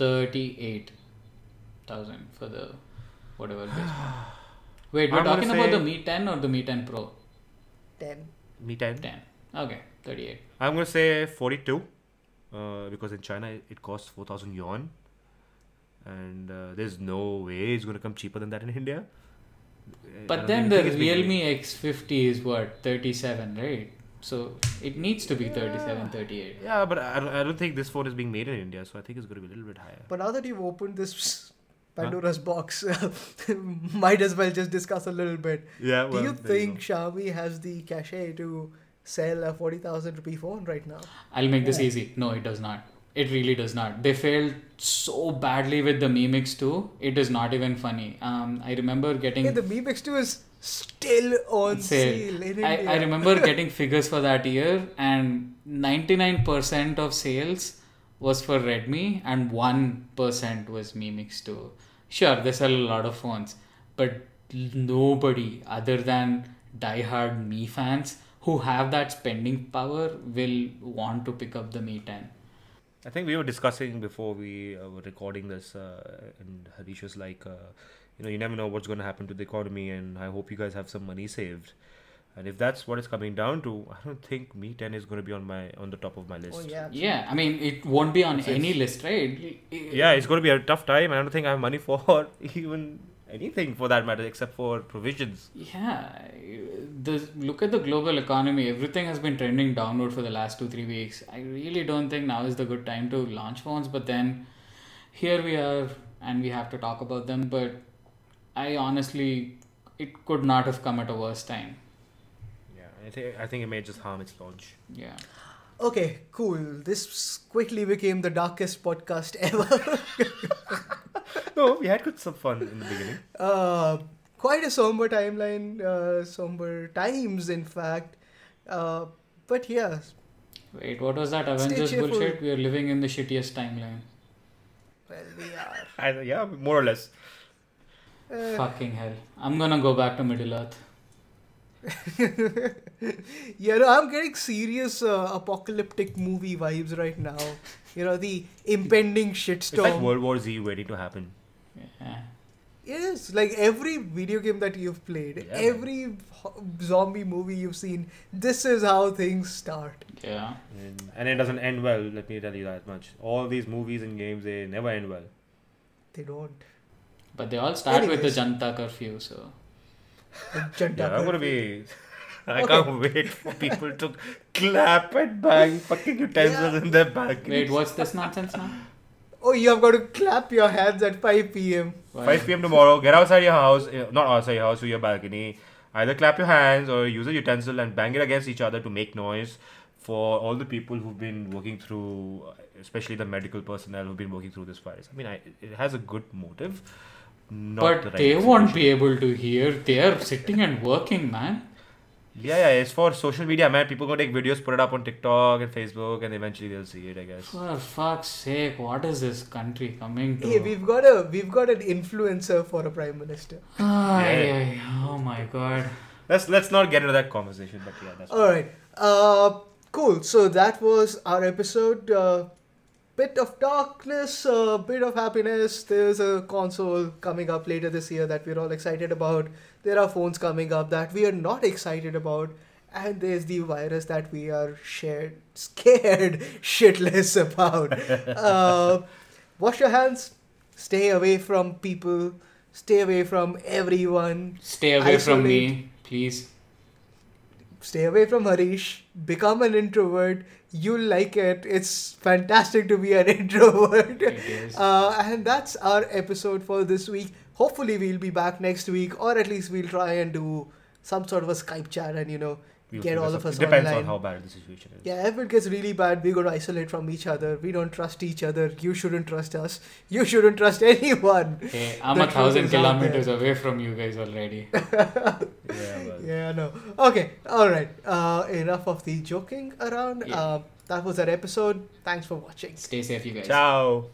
D: Thirty-eight thousand for the whatever. It is. Wait, we're
C: I'm
D: talking about the
C: say-
D: Mi 10 or the Mi 10 Pro?
A: Ten.
C: Mi 10.
D: 10. Okay, 38.
C: I'm going to say 42 uh, because in China it- it costs 4,000 yuan. And uh, there's no way it's going to come cheaper than that in India.
D: But then the
C: think it's
D: Realme. X50 is what 37, right? So it needs to be 37, 38.
C: Yeah, but I don't, I don't think this phone is being made in India, so I think it's going to be a little bit higher.
A: But now that you've opened this Pandora's box, might as well just discuss a little bit.
C: yeah,
A: Do you think Xiaomi has the cachet to sell a forty thousand rupee phone right now?
D: I'll make this
A: Yeah.
D: easy. No, it does not. It really does not. They failed so badly with the Mi Mix 2. It is not even funny. Um, I remember getting.
A: Hey, the Mi Mix 2 is still on
D: Sale.
A: sale, in
D: I,
A: India.
D: I remember getting figures for that year, and 99% of sales was for Redmi, and 1% was Mi Mix 2. Sure, they sell a lot of phones, but nobody other than diehard Mi fans who have that spending power will want to pick up the Mi 10.
C: I think we were discussing before we uh, were recording this, uh, and Harish was like, uh, you know, you never know what's going to happen to the economy, and I hope you guys have some money saved. And if that's what it's coming down to, I don't think Mi 10 is going to be on my on the top of my list.
A: Oh yeah.
D: Yeah, I mean, it won't be on
C: It's-
D: any list, right?
C: Yeah, it's going to be a tough time. I don't think I have money for even anything for that matter, except for provisions.
D: Yeah, the look at the global economy. Everything has been trending downward for the last two three weeks. I really don't think now is the good time to launch phones. But then, here we are, and we have to talk about them. But I honestly, it could not have come at a worse time.
C: Yeah, I think I think it may just harm its launch.
D: Yeah.
A: Okay, cool. This quickly became the darkest podcast ever.
C: no, we had good some fun in the beginning.
A: uh, quite a somber timeline, uh, somber times, in fact. Uh, but yeah,
D: Wait, what was that
A: Stay
D: Avengers
A: cheerful.
D: bullshit? We are living in the shittiest timeline.
A: well, we are.
C: I, yeah, more or less.
A: Uh,
D: Fucking hell! I'm gonna go back to Middle Earth.
A: yeah, no, I'm getting serious uh, apocalyptic movie vibes right now. You know, the impending shitstorm.
C: It's
A: shitstorm.
C: like World War Z waiting to happen.
D: Yeah.
A: It is like every video game that you've played,
C: Yeah,
A: every ho- zombie movie you've seen. This is how things start.
D: Yeah.
C: And, and it doesn't end well, let me tell you that much. All these movies and games, they never end well.
A: They don't.
D: But they all start with the Janta curfew, so.
A: Janta
C: Yeah, I'm gonna
A: curfew.
C: be. I
A: Okay.
C: can't wait for people to clap and bang fucking utensils
A: Yeah.
C: in their balconies.
D: Wait, what's this nonsense now?
A: Oh, you have got to clap your hands at 5 p.m.
D: Why?
C: 5 p.m. tomorrow, get outside your house, eh, not outside your house, to your balcony. Either clap your hands or use a utensil and bang it against each other to make noise for all the people who've been working through, especially the medical personnel who've been working through this virus. I mean, I, it has a good motive. Not
D: but
C: the right
D: they won't be able to hear. They are sitting and working, man.
C: Yeah, yeah, it's for social media, man. People gonna take videos, put it up on TikTok and Facebook, and eventually they'll see it, I guess.
D: For fuck's sake, what is this country coming to?
A: Hey, we've got a we've got an influencer for a prime minister.
D: Ay,
C: Yeah.
D: ay, oh my god.
C: Let's let's not get into that conversation, but yeah, that's
A: All right. Uh, cool. So that was our episode. Uh, bit of darkness, a bit of happiness. There's a console coming up later this year that we're all excited about. There are phones coming up that we are not excited about. And there's the virus that we are shared, scared shitless about. uh, wash your hands. Stay away from people. Stay away from everyone.
D: Stay away from me, please.
A: stay away from Harish, become an introvert. You'll like it. It's fantastic to be an introvert.
D: It is.
A: Uh, and that's our episode for this week. Hopefully, we'll be back next week, or at least we'll try and do some sort of a Skype chat and, you know, get all of us
C: depends
A: online.
C: on how bad the situation is.
A: Yeah if it gets really bad. We're going to isolate from each other. We don't trust each other. You shouldn't trust us. You shouldn't trust anyone.
D: Hey, i'm a thousand kilometers away from you guys already.
C: Yeah, well.
A: yeah no okay all right. Uh, enough of the joking around.
D: Yeah.
A: uh, that was our episode. Thanks for watching.
D: Stay safe you guys.
C: Ciao.